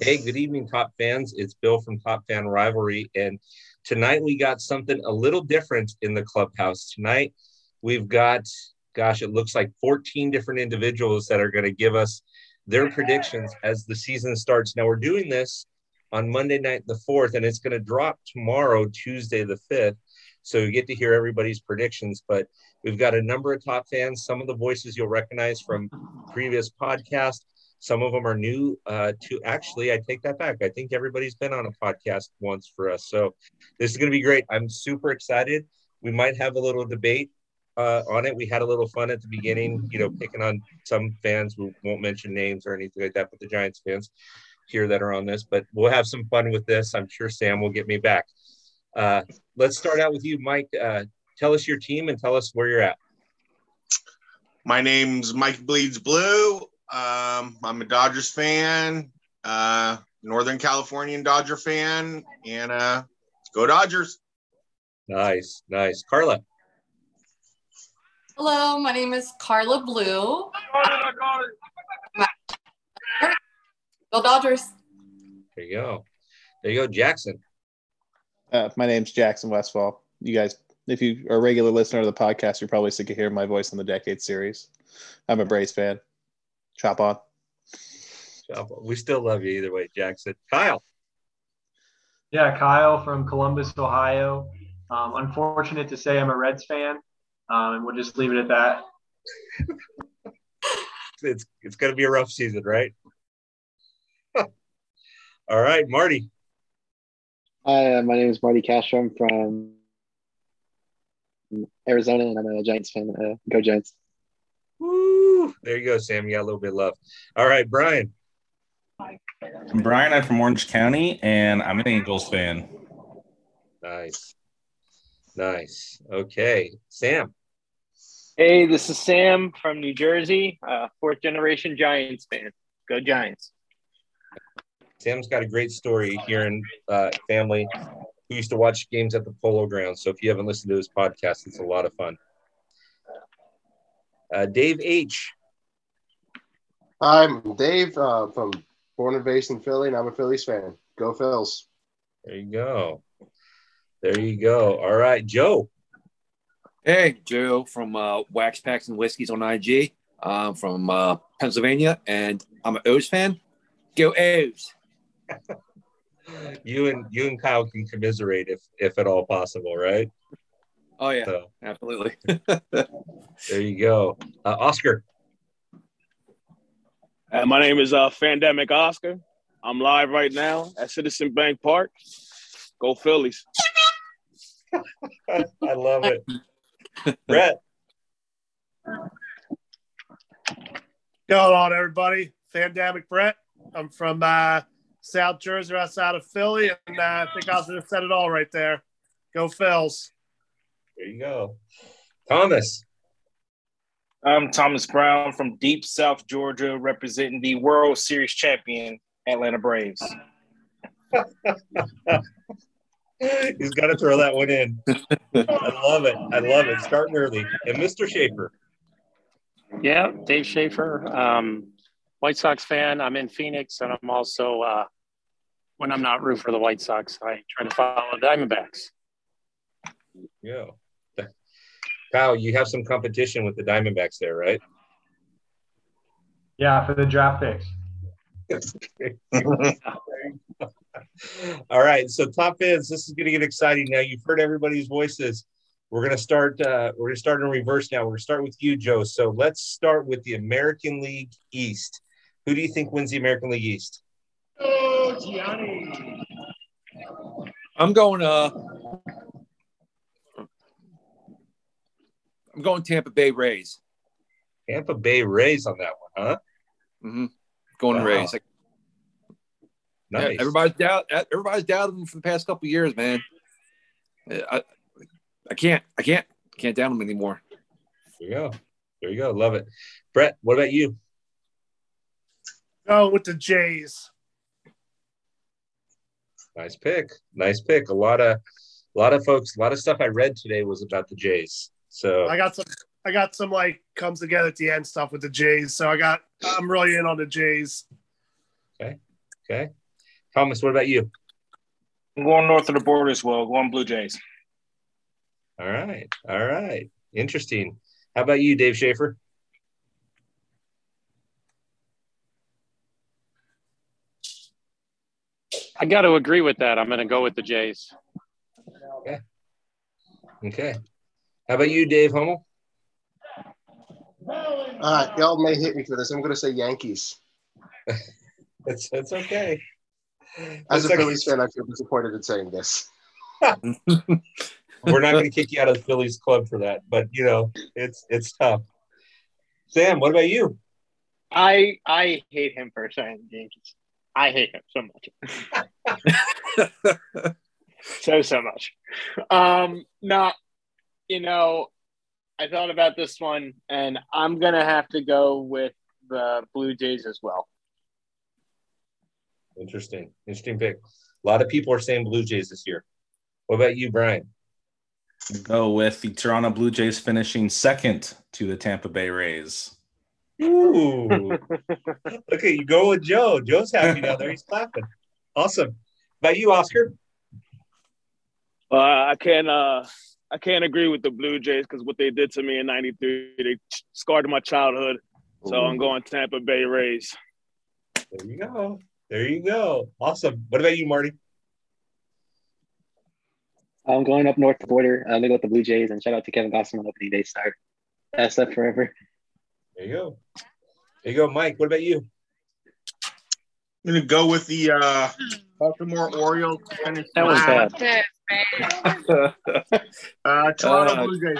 Hey, good evening, top fans. It's Bill from Top Fan Rivalry. And tonight we got something a little different in the clubhouse. Tonight we've got, gosh, it looks like 14 different individuals that are going to give us their predictions as the season starts. Now we're doing this on Monday night, the 4th, and it's going to drop tomorrow, Tuesday, the 5th. So you get to hear everybody's predictions. But we've got a number of top fans, some of the voices you'll recognize from previous podcasts some of them are new uh, to actually, I take that back. I think everybody's been on a podcast once for us. So this is going to be great. I'm super excited. We might have a little debate uh, on it. We had a little fun at the beginning, you know, picking on some fans. We won't mention names or anything like that, but the Giants fans here that are on this. But we'll have some fun with this. I'm sure Sam will get me back. Uh, let's start out with you, Mike. Uh, tell us your team and tell us where you're at. My name's Mike Bleeds Blue. Um, I'm a Dodgers fan, uh, Northern Californian Dodger fan, and uh, go Dodgers. Nice, nice. Carla. Hello, my name is Carla Blue. Go Dodgers. There you go. There you go, Jackson. Uh, my name's Jackson Westfall. You guys, if you are a regular listener to the podcast, you're probably sick of hearing my voice on the Decade series. I'm a Braves fan. Chop on. Chop on. We still love you either way, Jackson. Kyle. Yeah, Kyle from Columbus, Ohio. Um, unfortunate to say, I'm a Reds fan, um, and we'll just leave it at that. it's it's going to be a rough season, right? All right, Marty. Hi, uh, my name is Marty Castro. I'm from Arizona, and I'm a Giants fan. Uh, go Giants! Woo! There you go, Sam. You got a little bit love. All right, Brian. I'm Brian. I'm from Orange County, and I'm an Angels fan. Nice. Nice. Okay. Sam. Hey, this is Sam from New Jersey, uh, fourth generation Giants fan. Go Giants. Sam's got a great story here in uh, family who used to watch games at the Polo Grounds. So if you haven't listened to his podcast, it's a lot of fun. Uh, Dave H. I'm Dave uh, from born and raised in Philly, and I'm a Phillies fan. Go Phils. There you go. There you go. All right, Joe. Hey, Joe from uh, Wax Packs and Whiskeys on IG. I'm from uh, Pennsylvania, and I'm an O's fan. Go O's. you and you and Kyle can commiserate if if at all possible, right? Oh yeah, so, absolutely. there you go, uh, Oscar. Uh, my name is uh, Fandemic Oscar. I'm live right now at Citizen Bank Park. Go Phillies! I love it, Brett. Going on, everybody. Fandemic Brett. I'm from uh, South Jersey, outside of Philly, and uh, I think I was just said it all right there. Go Phils! There you go. Thomas. I'm Thomas Brown from deep South Georgia, representing the World Series champion Atlanta Braves. He's got to throw that one in. I love it. I love it. Starting early. And Mr. Schaefer. Yeah, Dave Schaefer, um, White Sox fan. I'm in Phoenix, and I'm also, uh, when I'm not rooting for the White Sox, I try to follow the Diamondbacks. Yeah. Kyle, you have some competition with the Diamondbacks there, right? Yeah, for the draft picks. All right, so top fans, this is going to get exciting now. You've heard everybody's voices. We're going to start. Uh, we're going to start in reverse now. We're going to start with you, Joe. So let's start with the American League East. Who do you think wins the American League East? Oh, Gianni. I'm going. Uh, I'm going Tampa Bay Rays. Tampa Bay Rays on that one, huh? Mm-hmm. Going wow. Rays. Like, nice. Yeah, everybody's doubt. Everybody's doubted them for the past couple years, man. I, I can't. I can't. Can't down them anymore. There you go. There you go. Love it, Brett. What about you? Go with the Jays. Nice pick. Nice pick. A lot of, a lot of folks. A lot of stuff I read today was about the Jays. So I got some I got some like comes together at the end stuff with the Jays. So I got I'm really in on the Jays. Okay. Okay. Thomas, what about you? I'm going north of the border as well. Going Blue Jays. All right. All right. Interesting. How about you, Dave Schaefer? I got to agree with that. I'm going to go with the Jays. Okay. Okay. How about you, Dave Hummel? Uh, y'all may hit me for this. I'm going to say Yankees. that's that's okay. As That's a okay. Phillies fan, I feel disappointed in saying this. We're not going to kick you out of the Phillies club for that, but you know it's it's tough. Sam, what about you? I I hate him for saying Yankees. I hate him so much. so so much. Um, no, you know, I thought about this one, and I'm gonna have to go with the Blue Jays as well. Interesting, interesting pick. A lot of people are saying Blue Jays this year. What about you, Brian? Go with the Toronto Blue Jays finishing second to the Tampa Bay Rays. Ooh, look at you go with Joe. Joe's happy now. There, he's clapping. Awesome. About you, Oscar? Uh, I can't. Uh, I can't agree with the Blue Jays because what they did to me in '93, they scarred my childhood. So I'm going Tampa Bay Rays. There you go. There you go. Awesome. What about you, Marty? I'm going up north the border. I'm uh, gonna go with the Blue Jays and shout out to Kevin Gausman on opening day start. That's up forever. There you go. There you go, Mike. What about you? I'm gonna go with the uh, Baltimore Orioles. Finish That was last. bad. Uh, Toronto Uh, Blue Jays.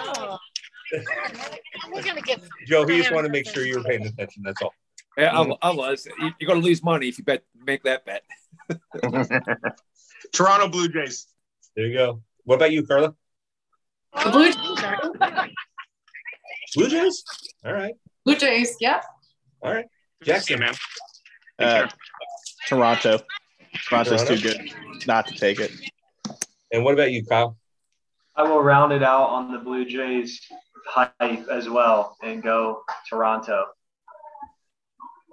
We're gonna get Joe, he just wanted to make sure you were paying attention. That's all. Yeah, I, I was. You- You're going to lose money if you bet make that bet. Toronto Blue Jays. There you go. What about you, Carla? the Blue Jays. Blue Jays? All right. Blue Jays, yeah. All right. Jackson. man. Uh, Toronto. Toronto's Toronto? too good not to take it. And what about you, Kyle? I will round it out on the Blue Jays hype as well and go Toronto.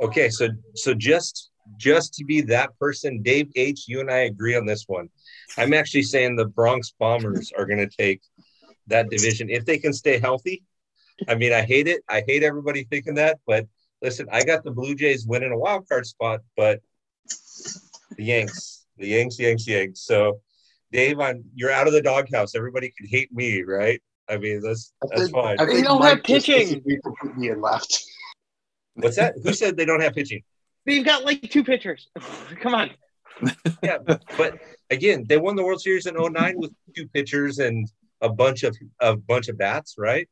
Okay, so so just just to be that person, Dave H, you and I agree on this one. I'm actually saying the Bronx Bombers are going to take that division if they can stay healthy. I mean, I hate it. I hate everybody thinking that, but listen, I got the Blue Jays winning a wild card spot, but the Yanks, the Yanks, Yanks, Yanks. So, Dave, I'm you're out of the doghouse. Everybody can hate me, right? I mean, that's that's fine. I think don't Mike have just pitching. disagreed completely and left. What's that? Who said they don't have pitching? They've got like two pitchers. Come on. Yeah, but again, they won the World Series in 09 with two pitchers and a bunch of a bunch of bats, right?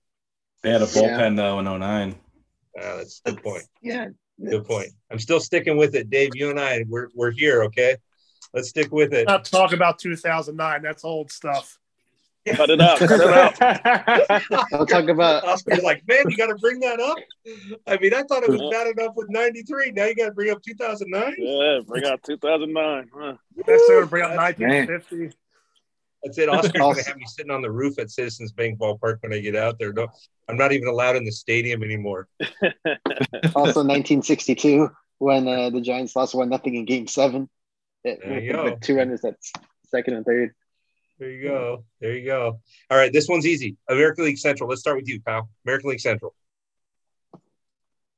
They had a bullpen though in 09. Uh, that's a good point. Yeah. Good point. I'm still sticking with it, Dave. You and I, we're we're here, okay? Let's stick with it. Not talk about 2009. That's old stuff. Cut it out. Cut it out. I'll talk about Oscar's like, man, you got to bring that up. I mean, I thought it was bad enough with '93. Now you got to bring up 2009. Yeah, bring out 2009. Huh? Next, they're gonna bring up That's- 1950. That's it. Oscar's going to have me sitting on the roof at Citizens Bank Ballpark when I get out there. No, I'm not even allowed in the stadium anymore. also 1962 when uh, the Giants lost one nothing in Game Seven. It- There you go. with two runners at second and third. There you go. There you go. All right, this one's easy. American League Central. Let's start with you, Kyle. American League Central.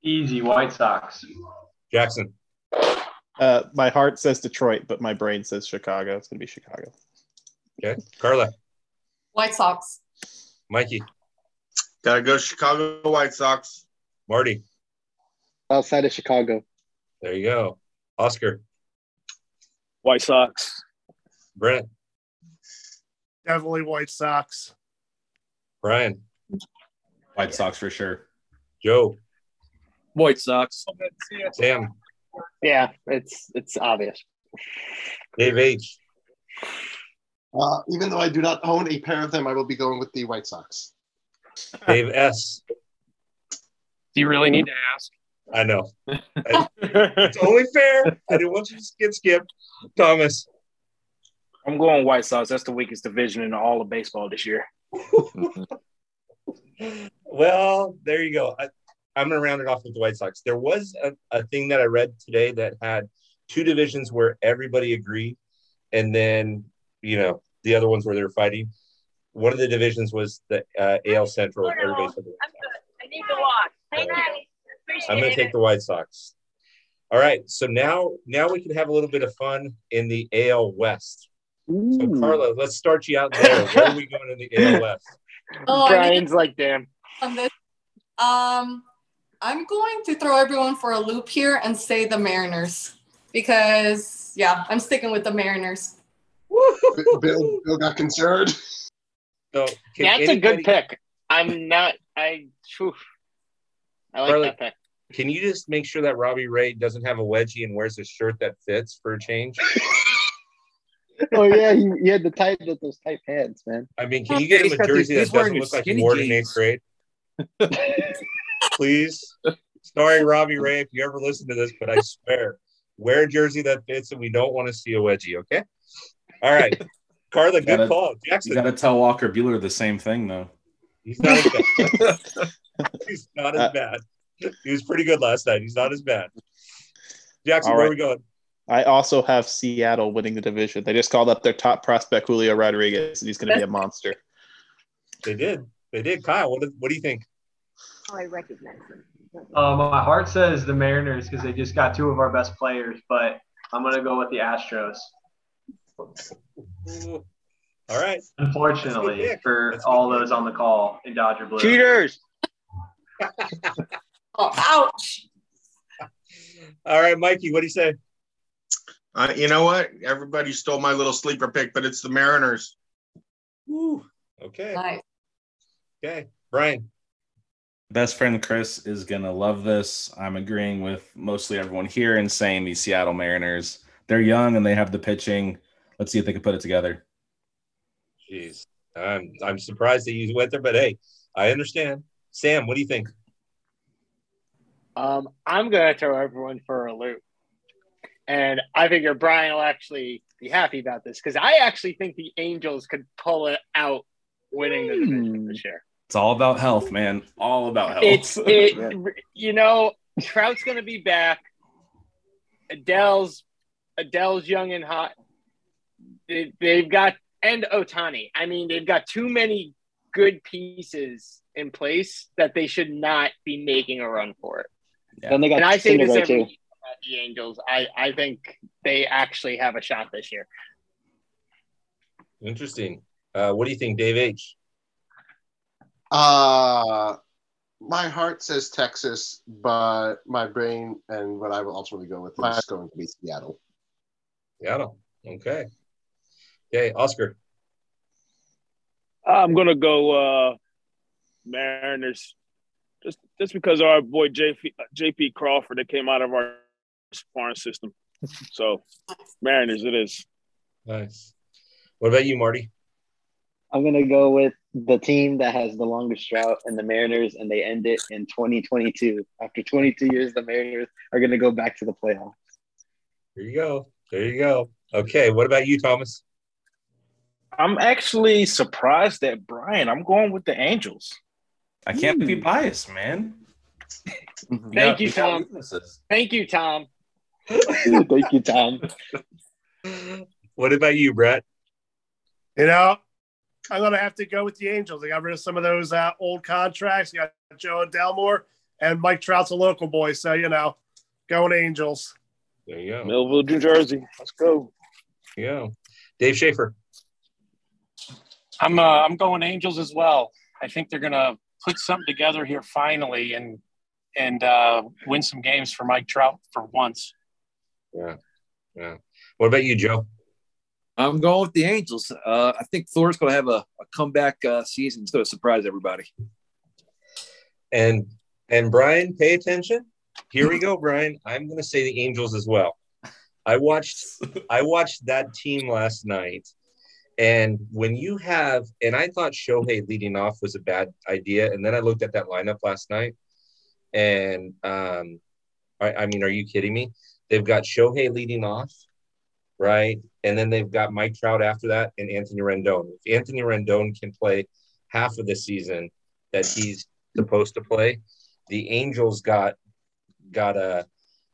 Easy, White Sox. Jackson. Uh, my heart says Detroit, but my brain says Chicago. It's gonna be Chicago. Okay. Carla. White Sox. Mikey. Gotta go Chicago White Sox. Marty. Outside of Chicago. There you go. Oscar. White Sox. Brent. Definitely White Sox. Brian. White Sox for sure. Joe. White Sox. Sam. Yeah, it's it's obvious. Dave H. Uh, even though I do not own a pair of them, I will be going with the White Sox. Dave S. Do you really need to ask? I know. I- it's only fair. I didn't want you to get skipped. Thomas. I'm going White Sox. That's the weakest division in all of baseball this year. Well, there you go. I, I'm going to round it off with the White Sox. There was a, a thing that I read today that had two divisions where everybody agreed, and then you know the other ones where they're fighting. One of the divisions was the uh, AL Central. Everybody said the White Sox. I need to walk. Thank you. I'm going to take the White Sox. All right, so now now we can have a little bit of fun in the AL West. So Carla, let's start you out there. Where are we going in the AL West? Oh, I Brian's like, damn. Um, I'm going to throw everyone for a loop here and say the Mariners because yeah, I'm sticking with the Mariners. Bill, Bill got concerned. So can That's a good pick. I'm not. I. Whew. I like Carla, that pick. Can you just make sure that Robbie Ray doesn't have a wedgie and wears a shirt that fits for a change? Oh yeah, he, he had the tight with those tight pants, man. I mean, can you get He's him a the- jersey he's that doesn't look like he skinny wore it in eighth grade? Please. Sorry, Robbie Ray, if you ever listen to this, but I swear, wear a jersey that fits and we don't want to see a wedgie, okay? All right. Carla, good Gotta- call. You Jackson, got to tell Walker Buehler the same thing, though. he's not as bad. he's not as bad. He was pretty good last night. He's not as bad. Jackson, All where right. are we going? I also have Seattle winning the division. They just called up their top prospect Julio Rodriguez, and he's going to be a monster. They did. They did. Kyle, what do, what do you think? Oh, I recognize them. Um, my heart says the Mariners because they just got two of our best players, but I'm gonna go with the Astros. All right. Unfortunately, That's a good pick. for That's all those on the call in Dodger Blue. Cheaters. Oh, ouch! All right, Mikey, what do you say? Uh, you know what? Everybody stole my little sleeper pick, but it's the Mariners. Woo. Okay. Nice. Okay. Brian. Best friend Chris is gonna love this. I'm agreeing with mostly everyone here and saying the Seattle Mariners. They're young and they have the pitching. Let's see if they can put it together. Jeez. I'm I'm surprised that you went there, but hey, I understand. Sam, what do you think? Um, I'm gonna throw everyone for a loop, and I figure Brian will actually be happy about this because I actually think the Angels could pull it out, winning the division this year. It's all about health, man. All about health. It's it, you know, Trout's gonna be back. Adell's Adell's young and hot. They, they've got and Ohtani. I mean, they've got too many good pieces in place that they should not be making a run for it. Then they got and I say this every too. about the Angels. I, I think they actually have a shot this year. Interesting. Uh, what do you think, Dave H? Uh my heart says Texas, but my brain and what I will ultimately go with is going to be Seattle. Seattle. Okay. Okay, Oscar. I'm gonna go uh Mariners, just just because our boy JP, JP Crawford that came out of our farm system. So Mariners, it is. Nice. What about you, Marty? I'm gonna go with the team that has the longest drought and the Mariners, and they end it in 2022. After 22 years, the Mariners are gonna go back to the playoffs. There you go. There you go. Okay. What about you, Thomas? I'm actually surprised that Brian. I'm going with the Angels. I can't be biased, man. Thank you, Tom. Thank you, Tom. Thank you, Tom. What about you, Brett? You know, I'm gonna have to go with the Angels. They got rid of some of those uh, old contracts. You got Joe Delmore and Mike Trout's a local boy, so you know, going Angels. There you go. Millville, New Jersey. Let's go. Yeah. Dave Schaefer. I'm uh, I'm going Angels as well. I think they're gonna put something together here finally and and uh, win some games for Mike Trout for once. Yeah. Yeah. What about you, Joe? I'm going with the Angels. Uh, I think Thor's going to have a, a comeback uh, season. It's going to surprise everybody. And and Brian, pay attention. Here we go, Brian. I'm going to say the Angels as well. I watched I watched that team last night, and when you have and I thought Shohei leading off was a bad idea, and then I looked at that lineup last night, and um, I, I mean, are you kidding me? They've got Shohei leading off, right, and then they've got Mike Trout after that, and Anthony Rendon. If Anthony Rendon can play half of the season that he's supposed to play, the Angels got got a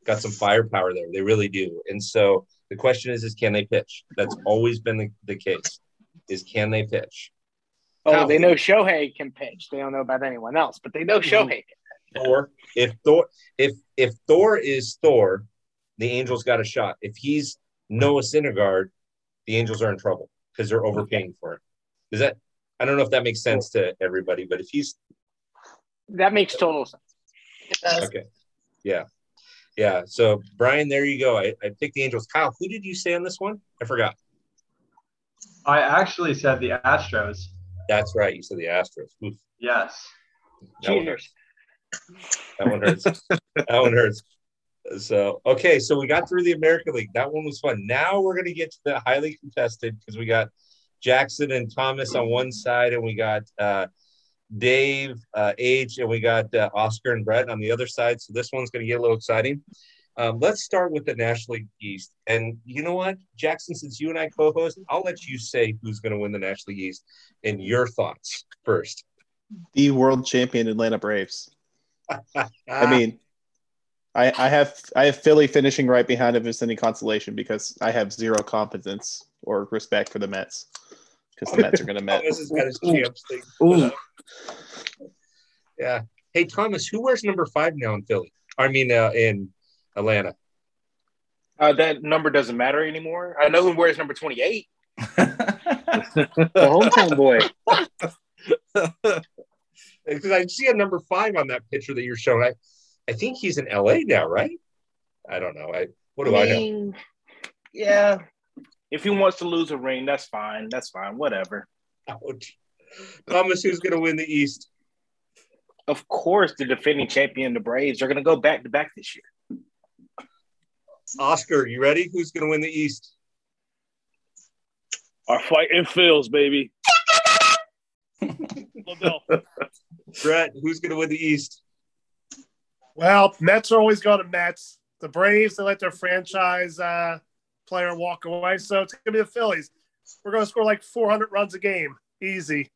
got some firepower there. They really do. And so the question is, is can they pitch? That's always been the, the case. Is can they pitch? Oh, How- they know Shohei can pitch. They don't know about anyone else, but they know mm-hmm. Shohei can. Thor. If Thor, if if Thor is Thor, the Angels got a shot. If he's Noah Syndergaard, the Angels are in trouble because they're overpaying for him. Is that? I don't know if that makes sense to everybody, but if he's That makes total sense. okay, yeah, yeah. So Brian, there you go. I, I picked the Angels. Kyle, who did you say on this one? I forgot. I actually said the Astros. That's right. You said the Astros. Oof, Yes. that one hurts. That one hurts. that one hurts. So okay, so we got through the American League. That one was fun. Now we're gonna get to the highly contested because we got Jackson and Thomas on one side, and we got uh, Dave uh, H, and we got uh, Oscar and Brett on the other side. So this one's gonna get a little exciting. Um, let's start with the National League East. And you know what, Jackson, since you and I co-host, I'll let you say who's gonna win the National League East and your thoughts first. The world champion Atlanta Braves. I mean, I, I have I have Philly finishing right behind if it's any consolation because I have zero competence or respect for the Mets because the Mets are going to Met. Thomas has got his champs thing. Ooh. Yeah. Hey, Thomas, who wears number five now in Philly? I mean, uh, in Atlanta. Uh, that number doesn't matter anymore. I know who wears number 28. The hometown boy. Because I see a number five on that picture that you're showing. I, I think he's in LA now, right? I don't know. I what do I, know? Yeah. If he wants to lose a ring, that's fine. That's fine. Whatever. Ouch. Thomas, who's going to win the East? Of course, the defending champion, the Braves, are going to go back to back this year. Oscar, you ready? Who's going to win the East? Our fighting Phils, baby. Philadelphia. Brett, who's going to win the East? Well, Mets are always going to Mets. The Braves, they let their franchise uh, player walk away. So it's going to be the Phillies. We're going to score like 400 runs a game. Easy.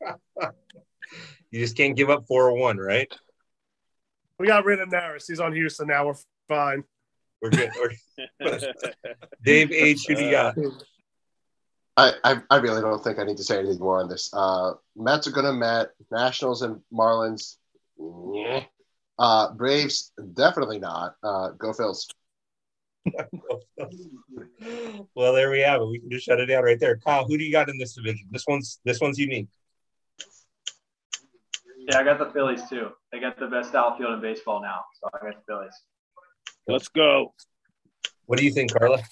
You just can't give up 401, right? We got rid of Neris. He's on Houston now. We're fine. We're good. We're- Dave H, who do you got? I, I, I really don't think I need to say anything more on this. Uh, Mets are going to Met. Nationals and Marlins. yeah. Uh, Braves, definitely not. Uh, go Phils. well, there we have it. We can just shut it down right there. Kyle, who do you got in this division? This one's this one's unique. Yeah, I got the Phillies too. They got the best outfield in baseball now, so I got the Phillies. Let's go. What do you think, Carla?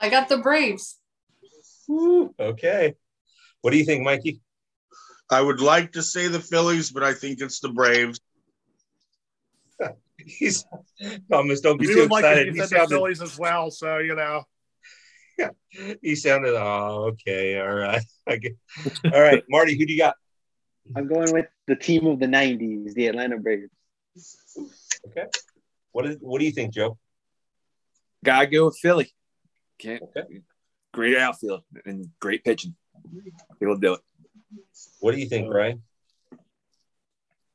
I got the Braves. Okay. What do you think, Mikey? I would like to say the Phillies, but I think it's the Braves. He's Thomas. Don't be We too would like excited. to He get the sounded, Phillies as well. So, you know. Yeah, he sounded. Oh, okay. All right. I get, all right, Marty. Who do you got? I'm going with the team of the '90s, the Atlanta Braves. Okay. What is? What do you think, Joe? Gotta go with Philly. Can't. Great outfield and great pitching. He'll do it. What do you think, Brian?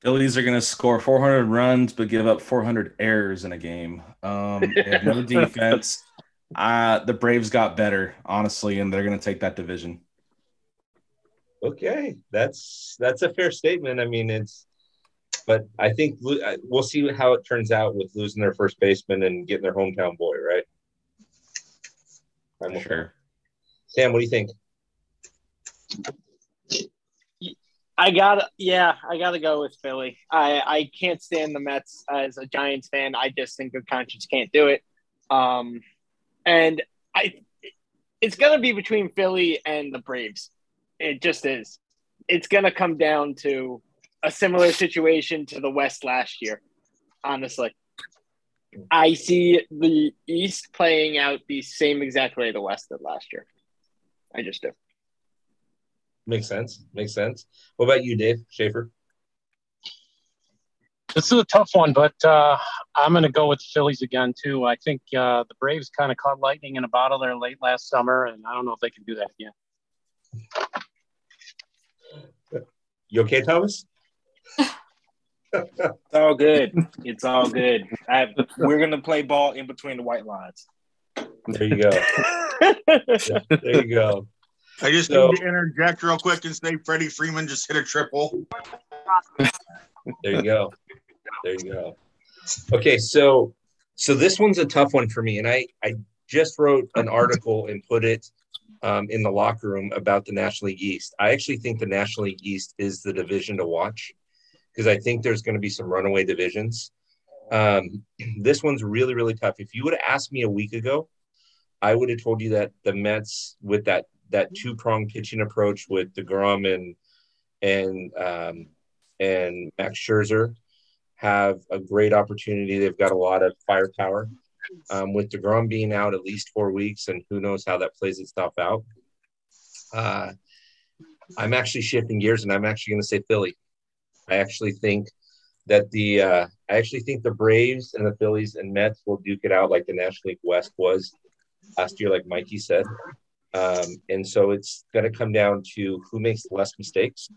Phillies are going to score 400 runs, but give up 400 errors in a game. Um, they have no defense. Uh, the Braves got better, honestly, and they're going to take that division. Okay, that's that's a fair statement. I mean, it's, but I think we'll see how it turns out with losing their first baseman and getting their hometown boy, right? I'm sure. Sam, what do you think? I got yeah, I got to go with Philly. I I can't stand the Mets as a Giants fan. I just think good conscience can't do it. Um, and I, it's gonna be between Philly and the Braves. It just is. It's gonna come down to a similar situation to the West last year. Honestly, I see the East playing out the same exact way the West did last year. I just do. Makes sense. Makes sense. What about you, Dave Schaefer? This is a tough one, but uh, I'm going to go with Phillies again too. I think uh, the Braves kind of caught lightning in a bottle there late last summer, and I don't know if they can do that again. You okay, Thomas? It's all good. It's all good. I, we're gonna play ball in between the white lines. There you go. there you go. I just So- need to interject real quick and say Freddie Freeman just hit a triple. There you go. There you go. Okay, so so this one's a tough one for me, and I I just wrote an article and put it um, in the locker room about the National League East. I actually think the National League East is the division to watch because I think there's going to be some runaway divisions. Um, this one's really really tough. If you would have asked me a week ago, I would have told you that the Mets with that that two pronged pitching approach with Degrom and and um, and Max Scherzer have a great opportunity. They've got a lot of firepower. Um, with Degrom being out at least four weeks, and who knows how that plays itself out. Uh, I'm actually shifting gears, and I'm actually going to say Philly. I actually think that the uh, I actually think the Braves and the Phillies and Mets will duke it out like the National League West was last year, like Mikey said. Um, and so it's going to come down to who makes the less mistakes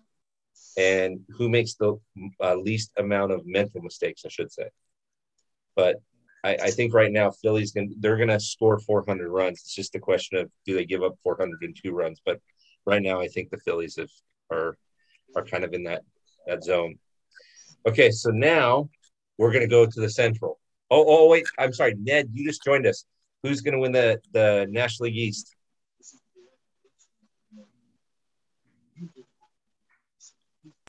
and who makes the uh, least amount of mental mistakes, I should say. But I, I think right now Philly's going they're going to score 400 runs. It's just a question of do they give up 402 runs? But right now, I think the Phillies have, are are kind of in that that zone. Okay, so now we're going to go to the Central. Oh, oh, wait, I'm sorry, Ned, you just joined us. Who's going to win the the National League East?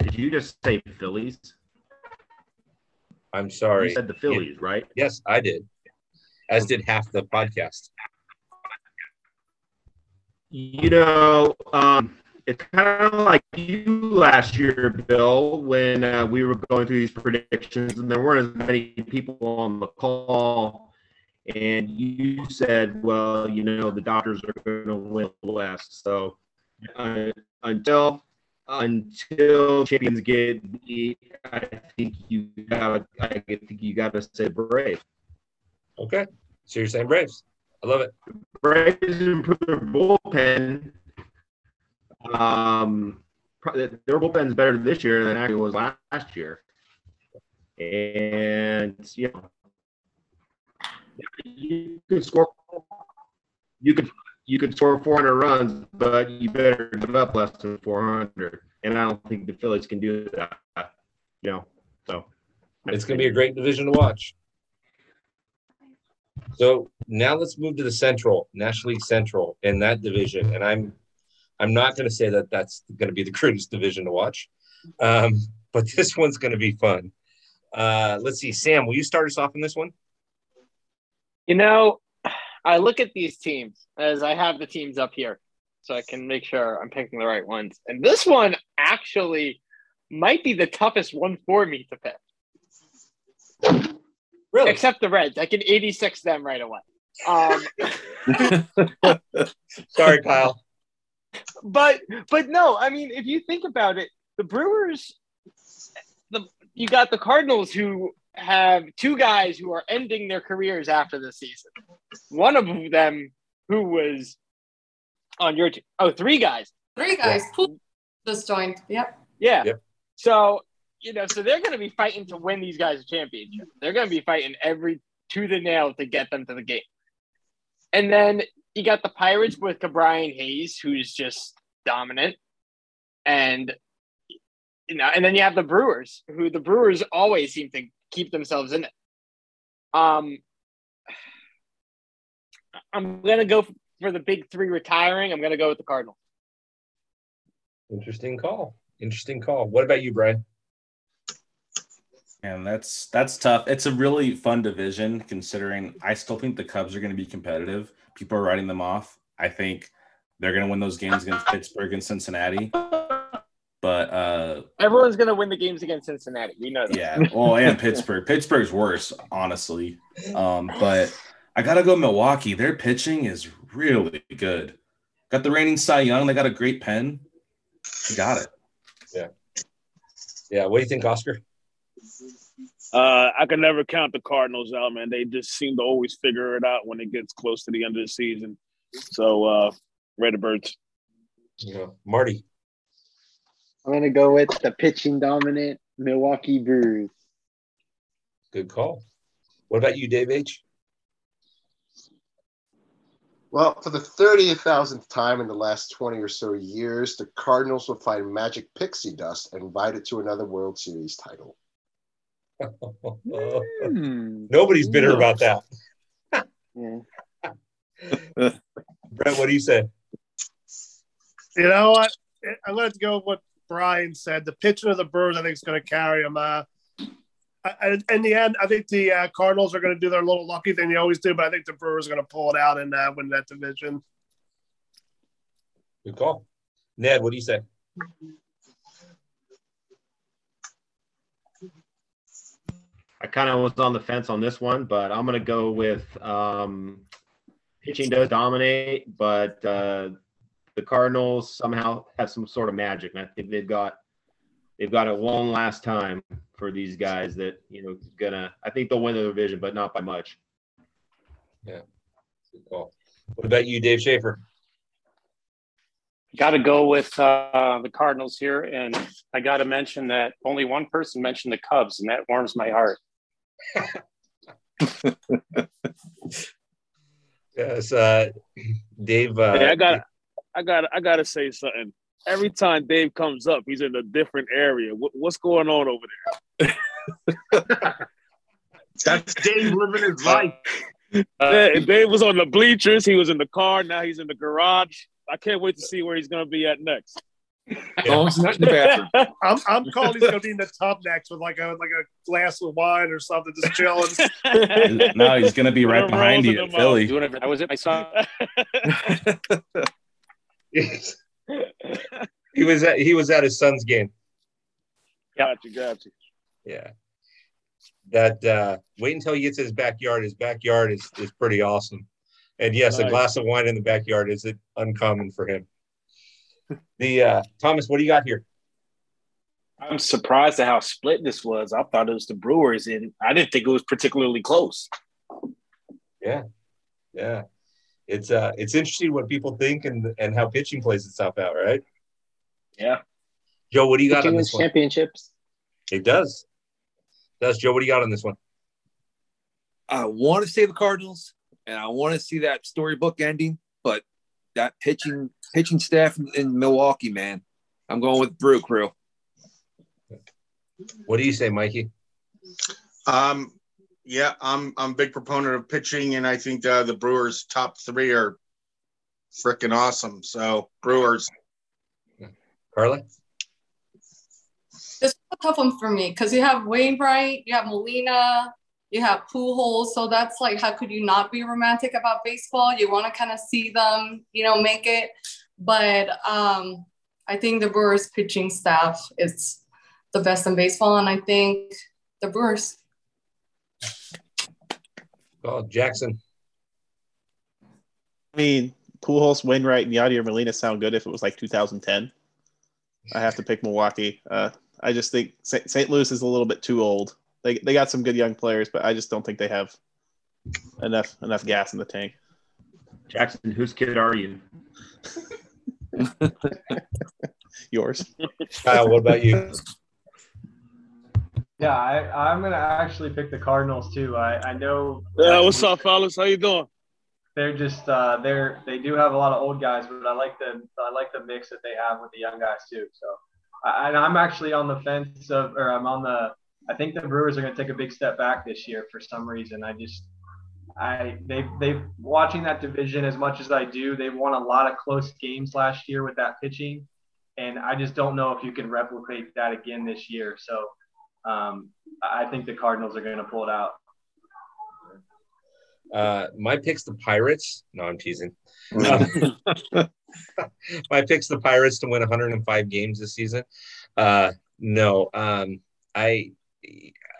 Did you just say Phillies? I'm sorry. You said the Phillies, right? Yes, I did. As did half the podcast. You know, um, it's kind of like you last year, Bill, when uh, we were going through these predictions, and there weren't as many people on the call. And you said, well, you know, the Dodgers are going to win the West. So uh, until until champions get beat, I think you got. I think you got to say Brave. Okay, so you're saying Braves. I love it. Braves improved their bullpen. Um, their bullpen's better this year than actually was last, last year. And you know, you could score. You could you could score 400 runs, but you better give up less than 400. And I don't think the Phillies can do that. You know, so It's going to be a great division to watch. So now let's move to the Central, National League Central, in that division. And I'm, I'm not going to say that that's going to be the greatest division to watch, um, but this one's going to be fun. Uh, let's see, Sam, will you start us off in this one? You know, I look at these teams as I have the teams up here, so I can make sure I'm picking the right ones. And this one actually might be the toughest one for me to pick. Really? Except the Reds. I can 86 them right away. Um, Sorry, Kyle. but but no, I mean, if you think about it, the Brewers, the you got the Cardinals who have two guys who are ending their careers after the season. One of them who was on your team. Oh, three guys. Three guys. Pujols just joined. Yep. Yeah. So, you know, so they're going to be fighting to win these guys a championship. They're going to be fighting every to the nail to get them to the game. And then you got the Pirates with Brian Hayes, who's just dominant. And, you know, and then you have the Brewers, who the Brewers always seem to keep themselves in it. Um, I'm going to go for the big three retiring. I'm going to go with the Cardinals. Interesting call. Interesting call. What about you, Brian? And that's that's tough. It's a really fun division considering I still think the Cubs are going to be competitive. People are writing them off. I think they're going to win those games against Pittsburgh and Cincinnati. But uh Everyone's going to win the games against Cincinnati. We know that. yeah, well, and Pittsburgh. Pittsburgh's worse, honestly. Um, but I gotta go Milwaukee. Their pitching is really good. Got the reigning Cy Young. They got a great pen. You got it. Yeah. Yeah. What do you think, Oscar? Uh, I can never count the Cardinals out, man. They just seem to always figure it out when it gets close to the end of the season. So, uh, Redbirds. Yeah. Marty. I'm gonna go with the pitching dominant Milwaukee Brewers. Good call. What about you, Dave H? Well, for the 30,000th time in the last 20 or so years, the Cardinals will find magic pixie dust and invite it to another World Series title. Hmm. Nobody's bitter hmm. about that. Brett, what do you say? You know what? I'm going to go with what Brian said. The pitching of the Brewers, I think, is going to carry them. Uh, I, I, in the end, I think the uh, Cardinals are going to do their little lucky thing they always do, but I think the Brewers are going to pull it out and uh, win that division. Good call. Ned, what do you say? I kind of was on the fence on this one, but I'm going to go with um, pitching does dominate, but uh, the Cardinals somehow have some sort of magic, and I think they've got they've got a long last time for these guys that you know gonna. I think they'll win the division, but not by much. Yeah, good call. What about you, Dave Schaefer? Got to go with uh, the Cardinals here, and I got to mention that only one person mentioned the Cubs, and that warms my heart. yes, uh, Dave. Uh, I got, I got, I got to say something. Every time Dave comes up, he's in a different area. What, what's going on over there? That's Dave living his life. Uh, yeah, Dave was on the bleachers. He was in the car. Now he's in the garage. I can't wait to see where he's going to be at next. Oh, it's not in the bathroom. I'm, I'm calling he's going to be in the tub next with like a like a glass of wine or something, just chilling. no, he's going to be right behind you in Philly. Doing it, I was at my son. He was at he was at his son's game. Got you, got you. Yeah. That uh wait until he gets to his backyard. His backyard is is pretty awesome. And yes, a glass of wine in the backyard is it uncommon for him. The uh Thomas, what do you got here? I'm surprised at how split this was. I thought it was the Brewers, and I didn't think it was particularly close. Yeah. Yeah. It's uh it's interesting what people think and and how pitching plays itself out, right? Yeah. Joe, what do you got Pitching on wins this one? championships. It does. Does Joe, what do you got on this one? I want to say the Cardinals, and I want to see that storybook ending, but that pitching pitching staff in, in Milwaukee, man, I'm going with Brew Crew. What do you say, Mikey? Um, yeah, I'm I'm a big proponent of pitching, and I think uh, the Brewers' top three are freaking awesome. So Brewers. Carla? It's a tough one for me because you have Wainwright, you have Molina, you have Pujols. So that's like, how could you not be romantic about baseball? You want to kind of see them, you know, make it. But um, I think the Brewers pitching staff is the best in baseball, and I think the Brewers. Oh, Jackson. I mean, Pujols, Wainwright, and Yadier Molina sound good if it was like 2010. I have to pick Milwaukee. Uh, I just think St. St. Louis is a little bit too old. They, they got some good young players, but I just don't think they have enough enough gas in the tank. Jackson, whose kid are you? Yours. Kyle, what about you? Yeah, I, I'm gonna actually pick the Cardinals too. I, I know. Yeah, what's up, fellas? How you doing? They're just uh, they're they do have a lot of old guys, but I like the I like the mix that they have with the young guys too. So, I, and I'm actually on the fence of, or I'm on the. I think the Brewers are going to take a big step back this year for some reason. I just, I they they watching that division as much as I do. They've won a lot of close games last year with that pitching, and I just don't know if you can replicate that again this year. So, um, I think the Cardinals are going to pull it out. Uh, my pick's the Pirates. No, I'm teasing. My pick's the Pirates to win 105 games this season. Uh, no, um, I,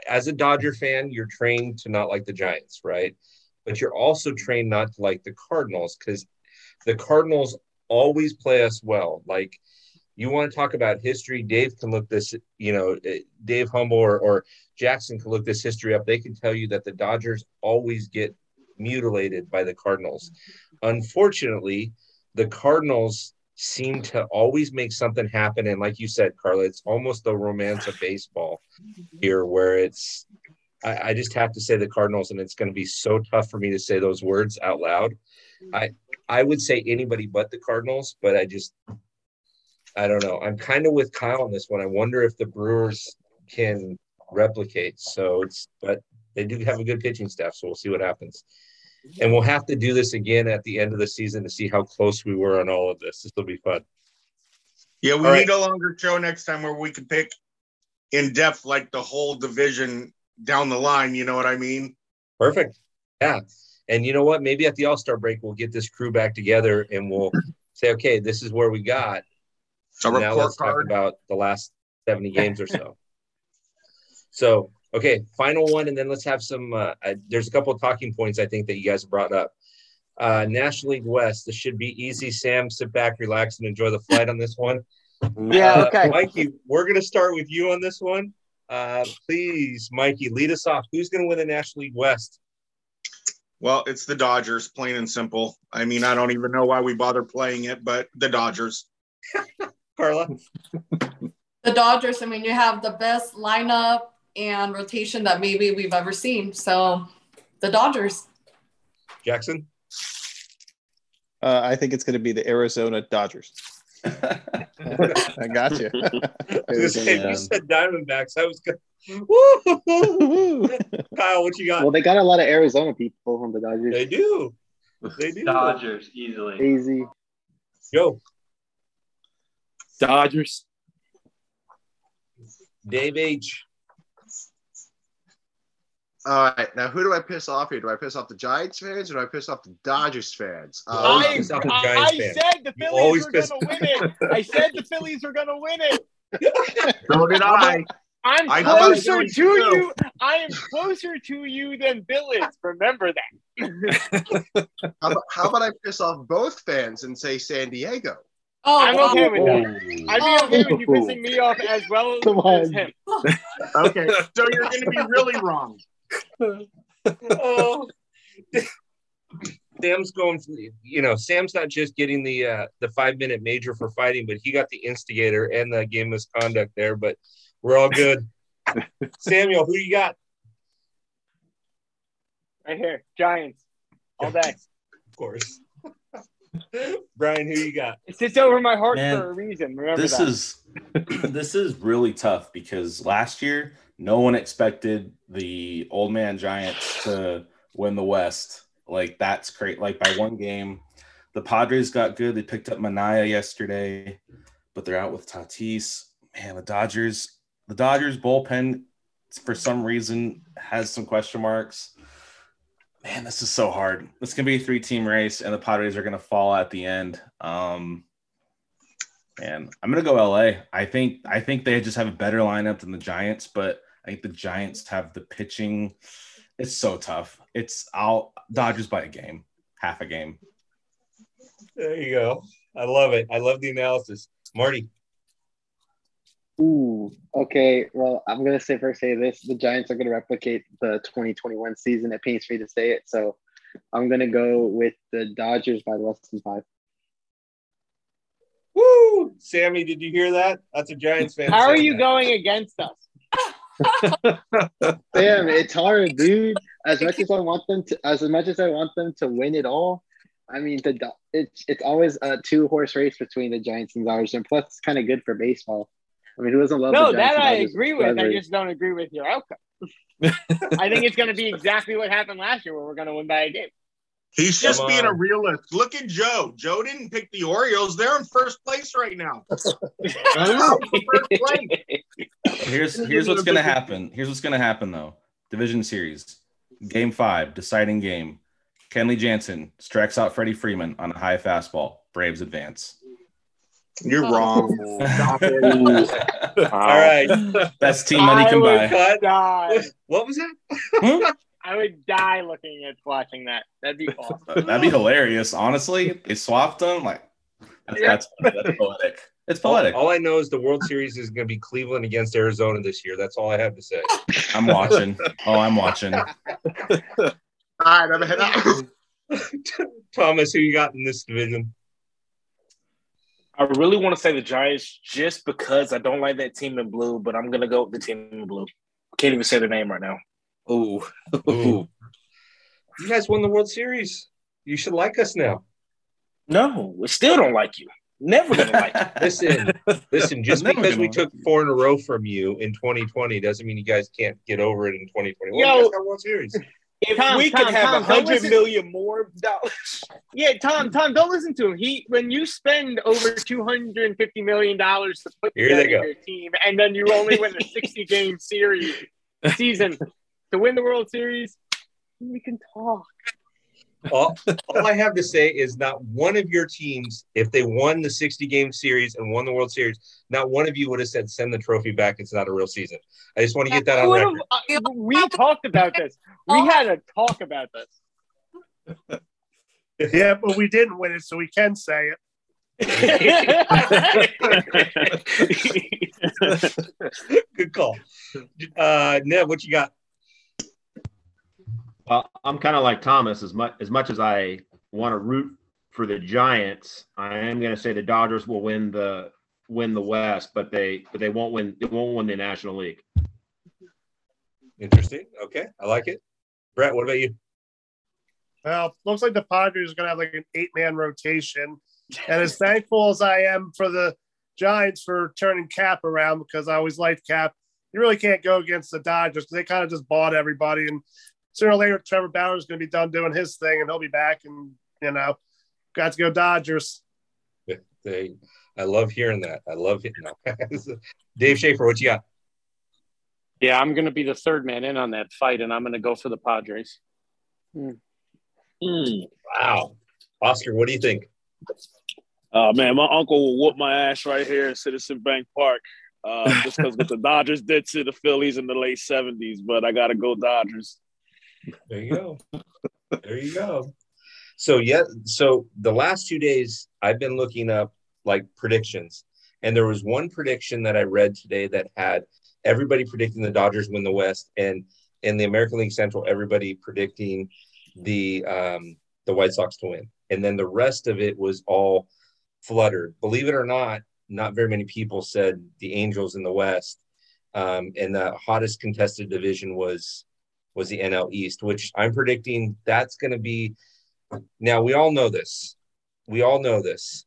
as a Dodger fan, you're trained to not like the Giants, right? But you're also trained not to like the Cardinals because the Cardinals always play us well. Like, you want to talk about history, Dave can look this, you know, eh, Dave Hummel or, or Jackson can look this history up. They can tell you that the Dodgers always get mutilated by the Cardinals. Unfortunately, the Cardinals seem to always make something happen. And like you said, Carla, it's almost the romance of baseball here, where it's. I, I just have to say the Cardinals, and it's going to be so tough for me to say those words out loud. I I would say anybody but the Cardinals, but I just I don't know. I'm kind of with Kyle on this one. I wonder if the Brewers can replicate. So it's but they do have a good pitching staff, so we'll see what happens. And we'll have to do this again at the end of the season to see how close we were on all of this. This will be fun. Yeah, we All need right. a longer show next time where we can pick in depth like the whole division down the line. You know what I mean? Perfect. Yeah. And you know what? Maybe at the All Star break, we'll get this crew back together and we'll say, okay, this is where we got. A now let's talk about the last 70 games or so. so, okay, final one. And then let's have some. Uh, I, there's a couple of talking points I think that you guys brought up. Uh, National League West. This should be easy. Sam, sit back, relax, and enjoy the flight on this one. Yeah, Uh, okay. Mikey, we're going to start with you on this one. Uh, please, Mikey, lead us off. Who's going to win the National League West? Well, it's the Dodgers, plain and simple. I mean, I don't even know why we bother playing it, but the Dodgers. Carla. The Dodgers, I mean, you have the best lineup and rotation that maybe we've ever seen. So the Dodgers. Jackson. Uh, I think it's going to be the Arizona Dodgers. I got you. I say, if you said Diamondbacks, I was going. Kyle, what you got? Well, they got a lot of Arizona people from the Dodgers. They do. They do. Dodgers easily. Easy. Go. Dodgers. Dave H. All right, now who do I piss off here? Do I piss off the Giants fans or do I piss off the Dodgers fans? Uh, piss off the I, Giants I fan. said the Phillies always were going to win it. I said the Phillies were going to win it. So did I. I'm I closer to too. you. I am closer to you than Bill is. Remember that. how, about, how about I piss off both fans and say San Diego? Oh, I'm wow. okay with that. I'd be okay with you pissing me off as well as on. him. Okay, so you're going to be really wrong. oh. Sam's going. For, you know, Sam's not just getting the uh, the five minute major for fighting, but he got the instigator and the game misconduct there. But we're all good. Samuel, who you got? Right here, Giants, all day. Of course. Brian, who you got? It sits over my heart Man, for a reason. Remember this that. is this is really tough because last year no one expected the old man giants to win the west like that's great like by one game the padres got good they picked up Manaea yesterday but they're out with tatis man the dodgers the dodgers bullpen for some reason has some question marks man this is so hard it's gonna be a three team race and the padres are gonna fall at the end um and I'm gonna go LA. I think I think they just have a better lineup than the Giants, but I think the Giants have the pitching. It's so tough. It's I'll Dodgers by a game, half a game. There you go. I love it. I love the analysis. Marty. Ooh, okay. Well, I'm gonna say first say this: the Giants are gonna replicate the 2021 season. It pains me to say it, so I'm gonna go with the Dodgers by less than five. Woo! Sammy, did you hear that? That's a Giants fan. How are you that. going against us? Damn, it's hard, dude. As much as I want them to, as much as I want them to win it all, I mean, the it's it's always a two horse race between the Giants and Dodgers, and plus, it's kind of good for baseball. I mean, who doesn't love No, the that I agree with. I just don't agree with your outcome. I think it's going to be exactly what happened last year, where we're going to win by a game. He's just Come being a realist. Look at Joe. Joe didn't pick the Orioles. They're in first place right now. first place. Here's here's what's gonna happen. Here's what's gonna happen though. Division series, game five, deciding game. Kenley Jansen strikes out Freddie Freeman on a high fastball. Braves advance. You're oh. wrong. All right. Best team money can buy. Cut. die. What was that? Hmm? I would die looking at watching that. That'd be awesome. That'd be hilarious. Honestly, they swapped them. Like that's that's, that's poetic. It's All, poetic. all I know is the World Series is going to be Cleveland against Arizona this year. That's all I have to say. I'm watching. Oh, I'm watching. All right, I'm head out. Thomas, who you got in this division? I really want to say the Giants just because I don't like that team in blue, but I'm gonna go with the team in blue. Can't even say the name right now. Oh, Ooh. You guys won the World Series. You should like us now. No, we still don't like you. Never gonna like you. Listen, listen. Just Never because we took four in a row from you in 2020 doesn't mean you guys can't get over it in 2021. Yo. you guys got World Series. If Tom, we Tom, could have a hundred million more dollars, Yeah, Tom, Tom, don't listen to him. He when you spend over two hundred and fifty million dollars to put Here together your team, and then you only win a sixty game series season to win the World Series, we can talk. All, all I have to say is not one of your teams, if they won the 60 game series and won the World Series, not one of you would have said, send the trophy back. It's not a real season. I just want to get that on Would've- record. we talked about this. We had a talk about this. Yeah, but we didn't win it, so we can say it. Good call. Uh, Ned, what you got? Well, I'm kind of like Thomas. As much as much as I want to root for the Giants, I am going to say the Dodgers will win the win the West, but they but they won't win. They won't win the National League. Interesting. Okay, I like it. Brett, what about you? Well, looks like the Padres are going to have like an eight man rotation. And as thankful as I am for the Giants for turning Cap around because I always liked Cap, you really can't go against the Dodgers. They kind of just bought everybody. And sooner or later, Trevor Bauer is going to be done doing his thing and he'll be back. And, you know, got to go Dodgers. They, I love hearing that. I love it. No. Dave Schaefer, what you got? Yeah, I'm going to be the third man in on that fight, and I'm going to go for the Padres. Wow. Oscar, what do you think? Uh, man, my uncle will whoop my ass right here in Citizen Bank Park. Uh, just because what the Dodgers did to the Phillies in the late 70s, but I got to go Dodgers. There you go. there you go. So yeah, so the last two days I've been looking up like predictions, and there was one prediction that I read today that had everybody predicting the Dodgers win the West, and in the American League Central, everybody predicting the um, the White Sox to win, and then the rest of it was all fluttered. Believe it or not, not very many people said the Angels in the West, um, and the hottest contested division was was the NL East, which I'm predicting that's going to be. Now we all know this. We all know this.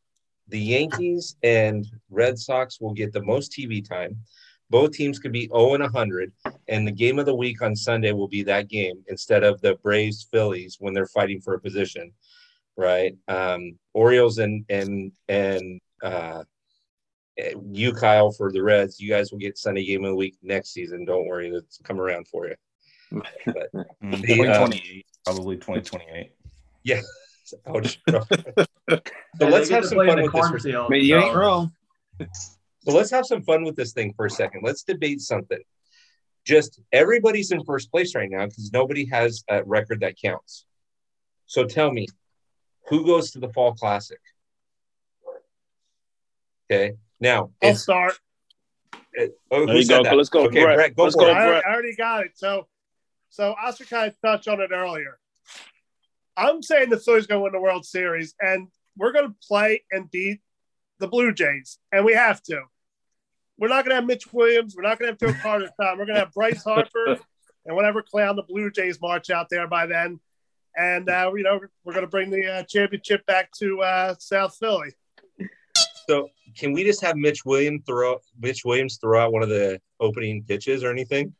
The Yankees and Red Sox will get the most TV time. Both teams could be 0 and 100, and the game of the week on Sunday will be that game instead of the Braves Phillies when they're fighting for a position, right? Um, Orioles and and and uh, you, Kyle, for the Reds. You guys will get Sunday game of the week next season. Don't worry, it's come around for you. But Mm, the, uh, 2028, probably 2028. yeah. So let's have some fun with this. for- cornfield, you ain't wrong. So let's have some fun with this thing for a second. Let's debate something. Just everybody's in first place right now because nobody has a record that counts. So tell me, who goes to the Fall Classic? Okay. Now, I'll start. it- oh, There who you said go. that? Let's go, Okay, Brett. Brett, go Let's for go, it. Brett. I already got it. So, so Oscar kind of touched on it earlier. I'm saying the Phillies going to win the World Series, and we're going to play and beat the Blue Jays, and we have to. We're not going to have Mitch Williams. We're not going to have Joe Carter time. We're going to have Bryce Harper and whatever clown the Blue Jays march out there by then. And, uh, you know, we're going to bring the uh, championship back to uh, South Philly. So can we just have Mitch Williams throw Mitch Williams throw out one of the opening pitches or anything?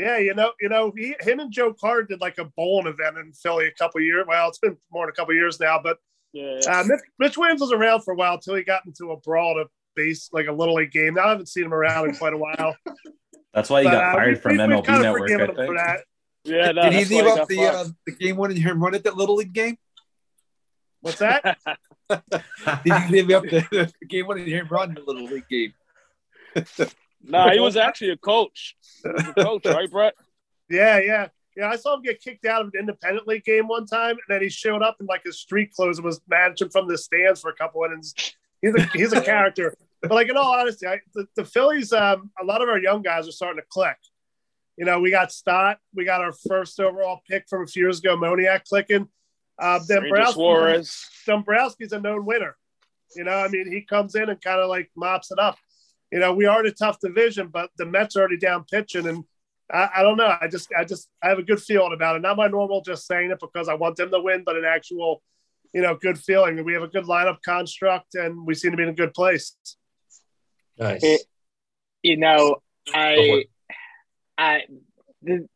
Yeah, you know, you know, he, him and Joe Carter did like a bowling event in Philly a couple years. Well, it's been more than a couple years now, but Yeah. uh, Mitch, Mitch Williams was around for a while until he got into a brawl to base like a little league game. Now I haven't seen him around in quite a while. That's why he But, got uh, fired we- from we- MLB kinda Network. forgiven I him for think. that. Yeah, no, Did he that's leave why up the fired. uh, the game winning home run at that little league game? What's that? Did he leave up the, the game winning home run in the little league game? Nah, he was actually a coach. He was a coach, right, Brett? Yeah, yeah, yeah. I saw him get kicked out of an independent league game one time, and then he showed up in like his street clothes and was managing from the stands for a couple innings. He's a he's a character. But like in all honesty, I, the, the Phillies, um, a lot of our young guys are starting to click. You know, we got Stott, we got our first overall pick from a few years ago, Moniak clicking. Uh, Dombrowski, Suarez. Dombrowski's a known winner. You know, I mean, he comes in and kind of like mops it up. You know, we are in a tough division, but the Mets are already down pitching, and I, I don't know. I just, I just, I have a good feeling about it. Not my normal just saying it because I want them to win, but an actual, you know, good feeling. We have a good lineup construct, and we seem to be in a good place. Nice. It- you know, I, I, the,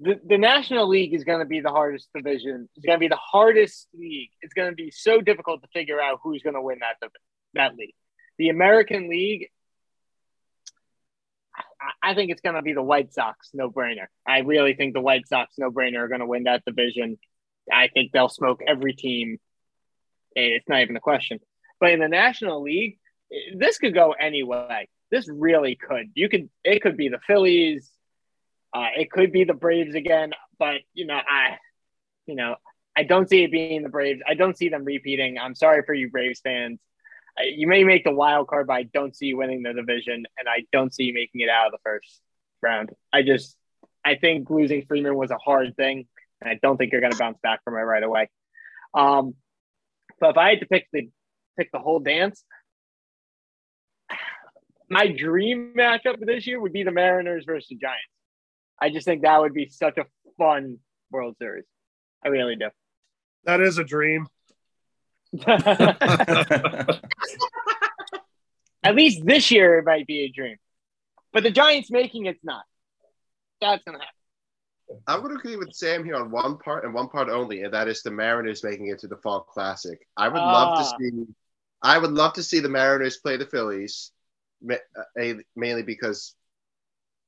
the, the National League is going to be the hardest division. It's going to be the hardest league. It's going to be so difficult to figure out who's going to win that that league. The American League, I, think it's going to be the White Sox, no brainer. I really think the White Sox, no brainer, are going to win that division. I think they'll smoke every team. It's not even a question. But in the National League, this could go any way. This really could. You could. It could be the Phillies. Uh, it could be the Braves again. But you know, I, you know, I don't see it being the Braves. I don't see them repeating. I'm sorry for you Braves fans. You may make the wild card, but I don't see you winning the division, and I don't see you making it out of the first round. I just, I think losing Freeman was a hard thing, and I don't think you're going to bounce back from it right away. Um, but if I had to pick the pick the whole dance, my dream matchup this year would be the Mariners versus the Giants. I just think that would be such a fun World Series. I really do. That is a dream. At least this year, it might be a dream. But the Giants making it's not. That's gonna happen. I'm going to agree with Sam here on one part and one part only, and that is the Mariners making it to the Fall Classic. I would love to Ah. see. I would love to see the Mariners play the Phillies, uh, mainly because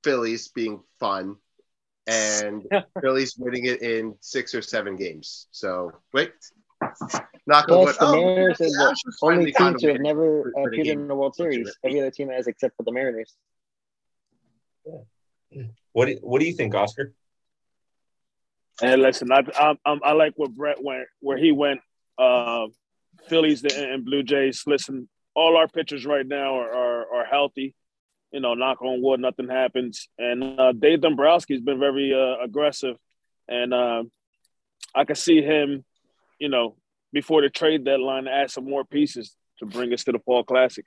Phillies being fun, and Phillies winning it in six or seven games. So wait, knock on wood. Yes, the Oh, Mariners the is the only finally team to have never to win a appeared game. in the World Series. Every other team has except for the Mariners. What do, what do you think, Oscar? And listen, I I, I, I like where Brett went, where he went. Uh, Phillies and, and Blue Jays. Listen, all our pitchers right now are, are are healthy. You know, knock on wood, nothing happens. And uh, Dave Dombrowski's been very uh, aggressive, and uh, I can see him, you know, before the trade deadline, add some more pieces to bring us to the Fall Classic.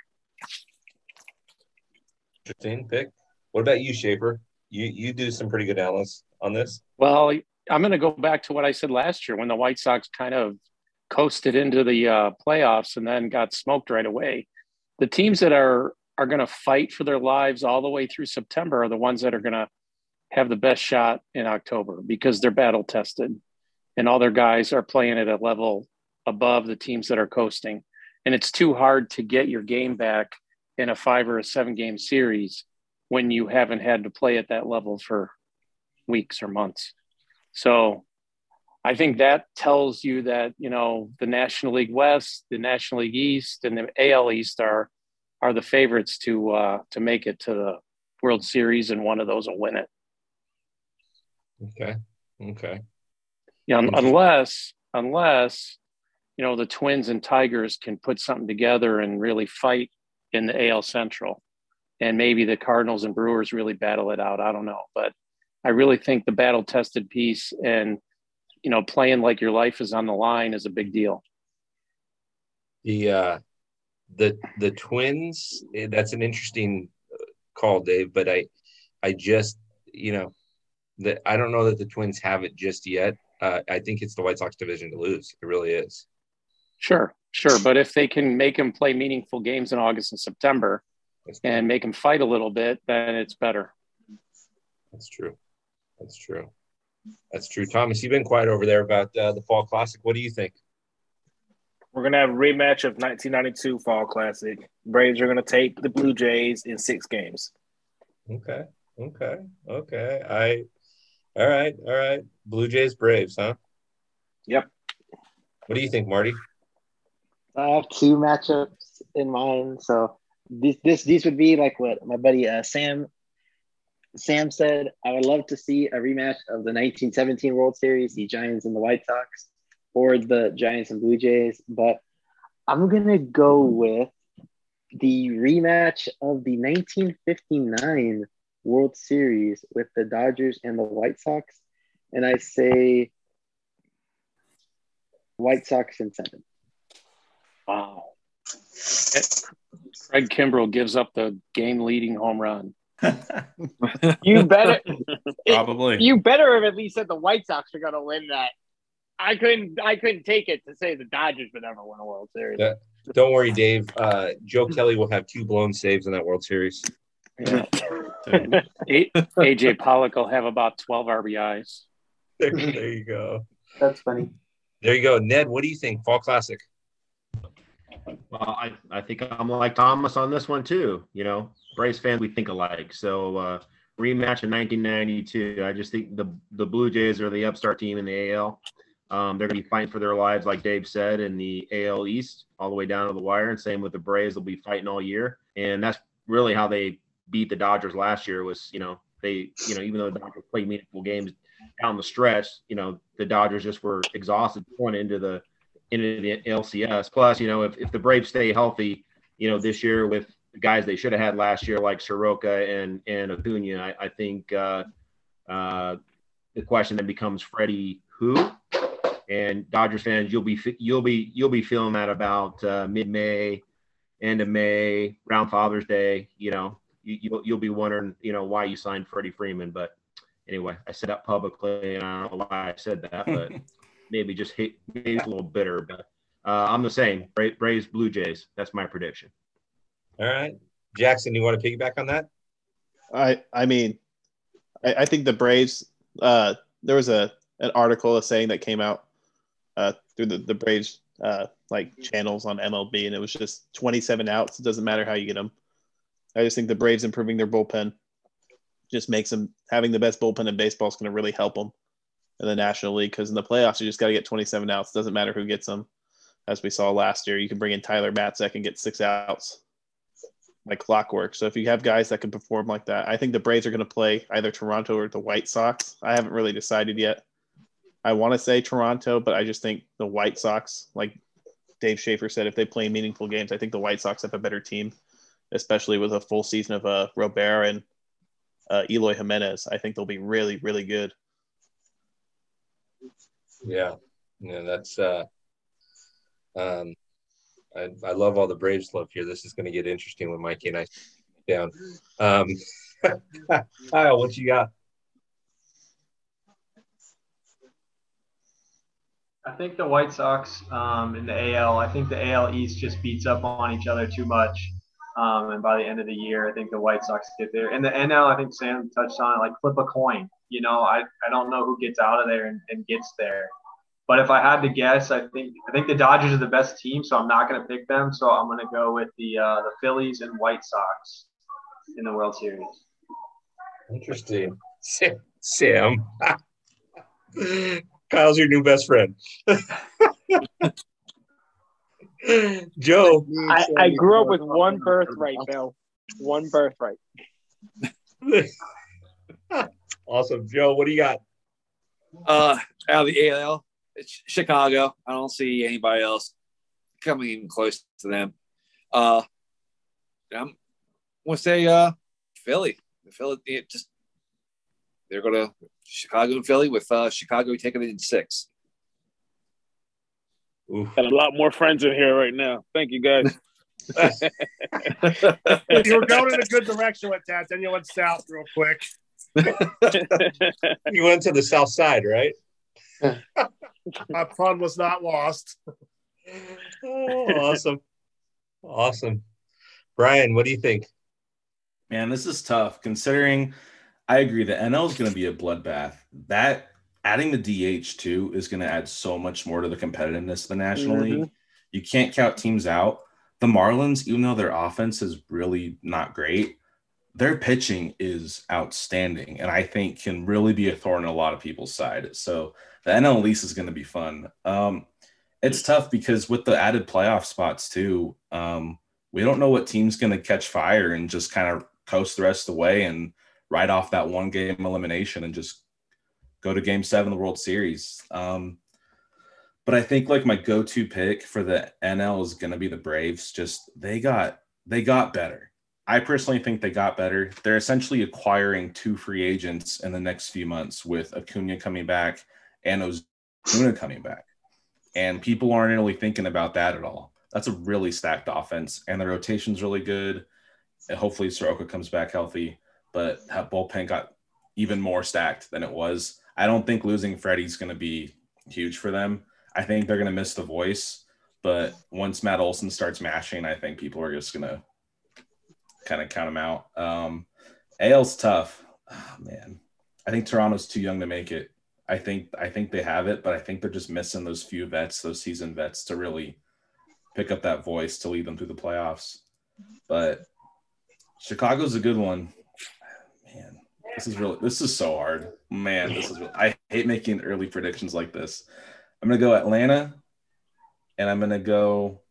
Interesting pick. What about you, Schaefer? You you do some pretty good analysis on this. Well, I'm going to go back to what I said last year when the White Sox kind of coasted into the uh, playoffs and then got smoked right away. The teams that are are going to fight for their lives all the way through September are the ones that are going to have the best shot in October because they're battle tested and all their guys are playing at a level above the teams that are coasting. And it's too hard to get your game back in a five or a seven game series when you haven't had to play at that level for weeks or months. So I think that tells you that, you know, the National League West, the National League East, and the AL East are are the favorites to uh, to make it to the World Series, and one of those will win it. Okay. Okay. Yeah, unless unless you know the Twins and Tigers can put something together and really fight in the AL Central, and maybe the Cardinals and Brewers really battle it out. I don't know, but I really think the battle tested piece and you know playing like your life is on the line is a big deal. The uh the the twins eh, that's an interesting uh, call dave but i i just you know that i don't know that the twins have it just yet. Uh, i think it's the white sox division to lose. It really is Sure, sure, but if they can make them play meaningful games in August and September, and make them fight a little bit, then it's better. that's true. That's true. That's true. Thomas you've been quiet over there about uh, the fall classic. What do you think? We're gonna have a rematch of 1992 Fall Classic. Braves are gonna take the Blue Jays in six games. okay okay okay. I all right all right. Blue jays braves huh? Yep. What do you think marty I have two matchups in mind. So this, this these would be like what my buddy uh, Sam Sam said. I would love to see a rematch of the 1917 World Series, the Giants and the White Sox, or the Giants and Blue Jays. But I'm gonna go with the rematch of the 1959 World Series with the Dodgers and the White Sox, and I say White Sox in seven. Wow. Craig Kimbrel gives up the game leading home run. You better Probably. you better have at least said the White Sox are gonna win that. I couldn't I couldn't take it to say the Dodgers would ever win a World Series. Yeah. Don't worry, Dave. Uh, Joe Kelly will have two blown saves in that World Series. A- AJ Pollock will have about 12 RBIs. There, there you go. That's funny. There you go. Ned, what do you think? Fall Classic. Well, I, I think I'm like Thomas on this one too. You know, Braves fans, we think alike. So uh, rematch in 1992. I just think the the Blue Jays are the upstart team in the AL. Um, they're going to be fighting for their lives, like Dave said, in the AL East, all the way down to the wire. And same with the Braves; they'll be fighting all year. And that's really how they beat the Dodgers last year. Was you know they you know even though the Dodgers played meaningful games down the stretch, you know the Dodgers just were exhausted going into the into the LCS. Plus, you know, if, if the Braves stay healthy, you know, this year with guys they should have had last year, like Soroka and and Acuna, I, I think uh, uh, the question then becomes Freddie who. And Dodgers fans, you'll be you'll be you'll be feeling that about uh, mid May, end of May, around Father's Day. You know, you, you'll you'll be wondering, you know, why you signed Freddie Freeman. But anyway, I said that publicly, and I don't know why I said that, but maybe just hit maybe a little bitter. But uh, I'm the same. Bra- Braves, Blue Jays. That's my prediction. All right. Jackson, you want to piggyback on that? I I mean, I, I think the Braves. Uh, there was a an article a saying that came out uh, through the the Braves uh, like channels on MLB, and it was just 27 outs. It doesn't matter how you get them. I just think the Braves improving their bullpen just makes them having the best bullpen in baseball is going to really help them in the National League because in the playoffs you just got to get 27 outs. Doesn't matter who gets them. As we saw last year, you can bring in Tyler Matzek and get six outs like clockwork. So if you have guys that can perform like that, I think the Braves are going to play either Toronto or the White Sox. I haven't really decided yet. I want to say Toronto, but I just think the White Sox, like Dave Schaefer said, if they play meaningful games, I think the White Sox have a better team, especially with a full season of uh, Robert and uh, Eloy Jimenez. I think they'll be really, really good. Yeah. Yeah, that's uh um I, I love all the Braves love here. This is going to get interesting when Mikey and I down. Um, Kyle, what you got? I think the White Sox um, in the AL. I think the AL East just beats up on each other too much. Um, and by the end of the year, I think the White Sox get there. And the NL, I think Sam touched on it, like flip a coin. You know, I, I don't know who gets out of there and, and gets there. But if I had to guess, I think I think the Dodgers are the best team, so I'm not going to pick them. So I'm going to go with the uh, the Phillies and White Sox in the World Series. Interesting. Sam. Sam. Kyle's your new best friend. Joe. I, I grew up with one birthright, Bill. One birthright. awesome. Joe, what do you got? Uh, out of the AL, it's Chicago. I don't see anybody else coming even close to them. Uh, I'm gonna say uh, Philly. Philly, just they're gonna Chicago and Philly with uh, Chicago taking it in six. Got a lot more friends in here right now. Thank you, guys. you were going in a good direction with that, then you went south real quick. you went to the south side, right? My pun was not lost. Oh, awesome. Awesome. Brian, what do you think? Man, this is tough considering I agree the NL is going to be a bloodbath. That adding the DH too is going to add so much more to the competitiveness of the National Mhm. League. You can't count teams out. The Marlins, even though their offense is really not great, their pitching is outstanding and I think can really be a thorn in a lot of people's side. So the NL East is going to be fun. Um, it's tough because with the added playoff spots too, um, we don't know what team's going to catch fire and just kind of coast the rest of the way and ride off that one game elimination and just go to game seven of the World Series. Um, but I think like my go-to pick for the NL is going to be the Braves. Just they got they got better. I personally think they got better. They're essentially acquiring two free agents in the next few months with Acuna coming back and Ozuna coming back. And people aren't really thinking about that at all. that's a really stacked offense, and the rotation's really good. And hopefully Soroka comes back healthy, but that bullpen got even more stacked than it was. I don't think losing Freddie's going to be huge for them. I think they're going to miss the voice, but once Matt Olson starts mashing, I think people are just going to kind of count them out. Um, AL's tough. Oh, man, I think Toronto's too young to make it. I think I think they have it, but I think they're just missing those few vets, those seasoned vets, to really pick up that voice to lead them through the playoffs. But Chicago's a good one. Man, this is really this is so hard. Man, this is. I hate making early predictions like this. I'm gonna go Atlanta, and I'm gonna go.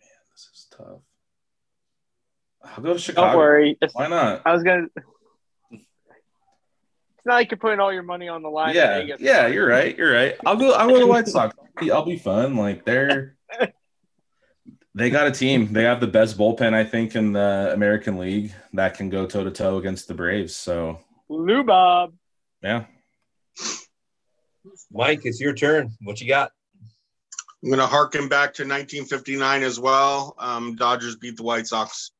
Man, this is tough. I'll go to Chicago. Don't worry. Why not? I was gonna. It's not like you're putting all your money on the line. Yeah, Vegas. yeah, you're right. You're right. I'll go. I'll go to the White Sox. I'll be, I'll be fun. Like they're they got a team. They have the best bullpen, I think, in the American League that can go toe to toe against the Braves. So Lou Bob. yeah, Mike, it's your turn. What you got? I'm going to harken back to 1959 as well. Um, Dodgers beat the White Sox.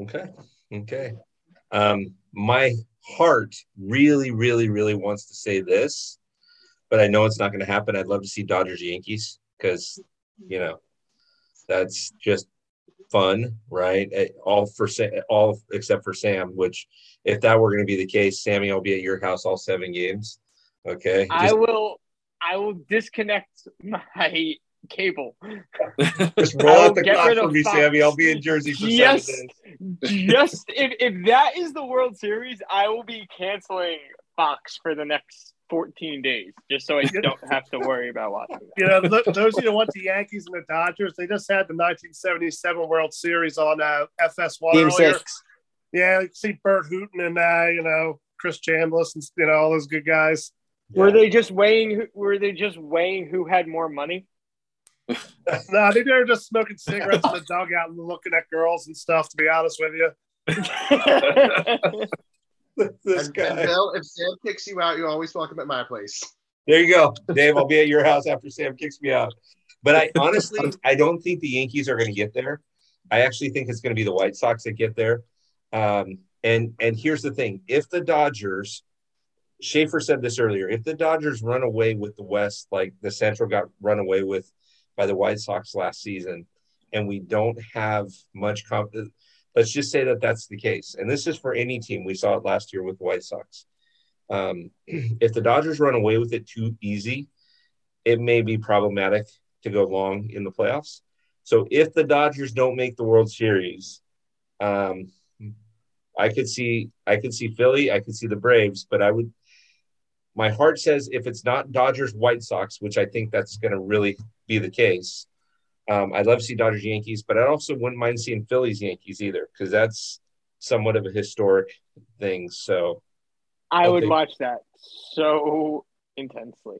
Okay. Okay. Um, my heart really, really, really wants to say this, but I know it's not going to happen. I'd love to see Dodgers Yankees because, you know, that's just fun, right? Eh, All for all except for Sam. Which, if that were going to be the case, Sammy, I'll be at your house all seven games. Okay. I will. I will disconnect my cable. Just I roll will out the get clock for me, Fox. Sammy. I'll be in Jersey for Just, seven days. just if, if that is the World Series, I will be canceling Fox for the next 14 days, just so I don't have to worry about watching. You know, th- those of you who want the Yankees and the Dodgers, they just had the 1977 World Series on uh, FS1 Game earlier. six. Yeah, you see Burt Hooton and uh, you know Chris Chambliss and you know all those good guys. Were they just weighing? who- Were they just weighing who had more money? No, I think they were just smoking cigarettes in the dugout and looking at girls and stuff. To be honest with you, this and, guy. and Bill, if Sam kicks you out, you're always welcome at my place. There you go, Dave. I'll be at your house after Sam kicks me out. But I honestly, I don't think the Yankees are going to get there. I actually think it's going to be the White Sox that get there. Um, and and here's the thing: if the Dodgers, Schaefer said this earlier, if the Dodgers run away with the West, like the Central got run away with by the White Sox last season, and we don't have much confidence. Let's just say that that's the case, and this is for any team. We saw it last year with the White Sox. Um, if the Dodgers run away with it too easy, it may be problematic to go long in the playoffs. So if the Dodgers don't make the World Series, um, I could see I could see Philly, I could see the Braves, but I would. My heart says if it's not Dodgers White Sox, which I think that's going to really be the case, um, I'd love to see Dodgers Yankees, but I also wouldn't mind seeing Phillies Yankees either because that's somewhat of a historic thing. So I would Okay. watch that so intensely.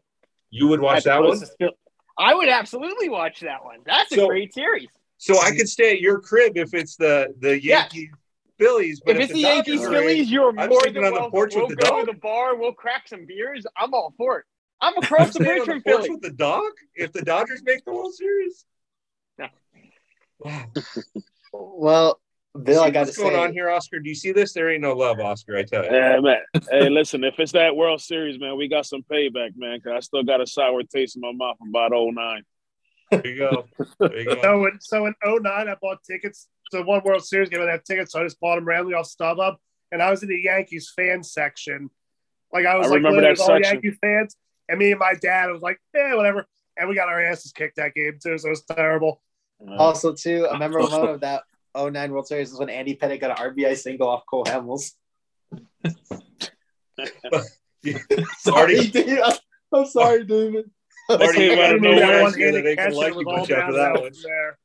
you would watch that one. Phil- I would absolutely watch that one. That's a great series. So I could stay at your crib if it's the the. Yankees Phillies. But if it's the Yankees Phillies, you're I'm more than on the welcome. porch we'll with the go dog. to the bar. We'll crack some beers. I'm all for it. I'm across the Staying bridge on the from porch Philly. with the dog if the Dodgers make the World Series. No. Wow. Well, Bill, See I got to what's going say, on here, Oscar? Do you see this? There ain't no love, Oscar. I tell you. Yeah, man. hey, listen, if it's that World Series, man, we got some payback, man, because I still got a sour taste in my mouth about 09. There you go. There you go. So in so in 09, I bought tickets to one World Series game. I had tickets, so I just bought them randomly off StubHub, and I was in the Yankees fan section. Like I was I like, remember literally that with all section. Yankees fans, and me and my dad was like, yeah, whatever. And we got our asses kicked that game too, so it was terrible. Uh, also too, a memorable moment of that 09 World Series was when Andy Pettitte got an RBI single off Cole Hamels. sorry, dude. I'm, I'm sorry, David. Marty, you came out of know nowhere. where One that they handed can catch, like you much after that one. there.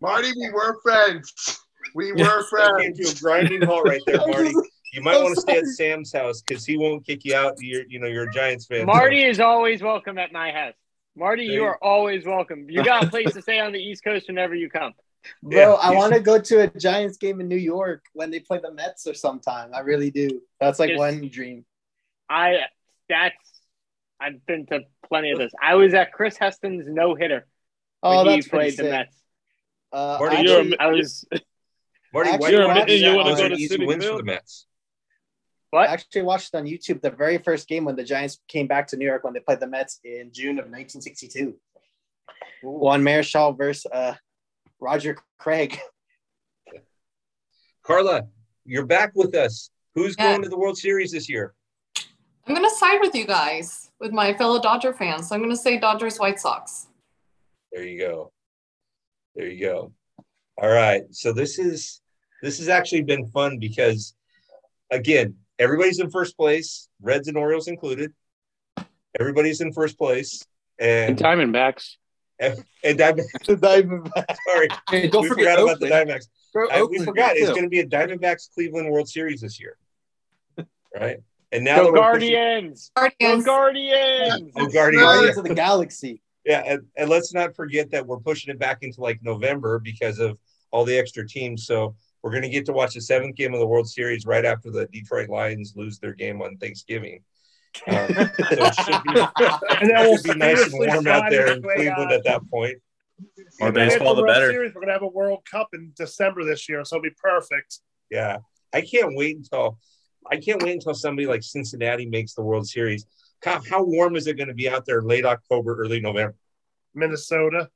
Marty, we were friends. We were friends. to a grinding halt right there, Marty. You might want to stay at. Sam's house because he won't kick you out. You're, you know, you're a Giants fan. so- Marty is always welcome at my house. Marty, you you- are always welcome. You got a place to stay on the East Coast whenever you come. Bro, Yeah, I want to go to a Giants game in New York when they play the Mets or sometime. I really do. That's like Just- one dream. I that's I've been to plenty of this. I was at Chris Heston's no hitter. Oh, when he that's pretty played the sick. Mets. Uh, Marty, actually- you're a- I was Marty, Actually, you're do admitting you you want wanna go go to easy Citi wins for the Mets? What? I actually watched on YouTube the very first game when the Giants came back to New York when they played the Mets in June of 1962. Juan Marichal versus uh, Roger Craig. Carla, you're back with us. Who's Yeah. going to the World Series this year? I'm gonna side with you guys, with my fellow Dodger fans. So I'm gonna say Dodgers White Sox. There you go. There you go. All right. So this is this has actually been fun because again, everybody's in first place, Reds and Orioles included. Everybody's in first place. And And Diamondbacks. and, and Diamond, Diamondbacks. sorry. Hey, don't we forget forgot about the Diamondbacks. I- we forgot it's going to be a Diamondbacks Cleveland World Series this year. Right? And now Go that pushing- Guardians! Go Guardians. Guardians! Guardians. Guardians of the Galaxy. Yeah, and, and let's not forget that we're pushing it back into like November because of all the extra teams. So we're going to get to watch the seventh game of the World Series right after the Detroit Lions lose their game on Thanksgiving. Um, so it should be, And then we'll be nice and warm out there in Cleveland at that point. More If we get baseball, the the better. Series, we're gonna have a World Cup in December this year, so it'll be perfect. Yeah, I can't wait until I can't wait until somebody like Cincinnati makes the World Series. How, how warm is it going to be out there late October, early November? Minnesota.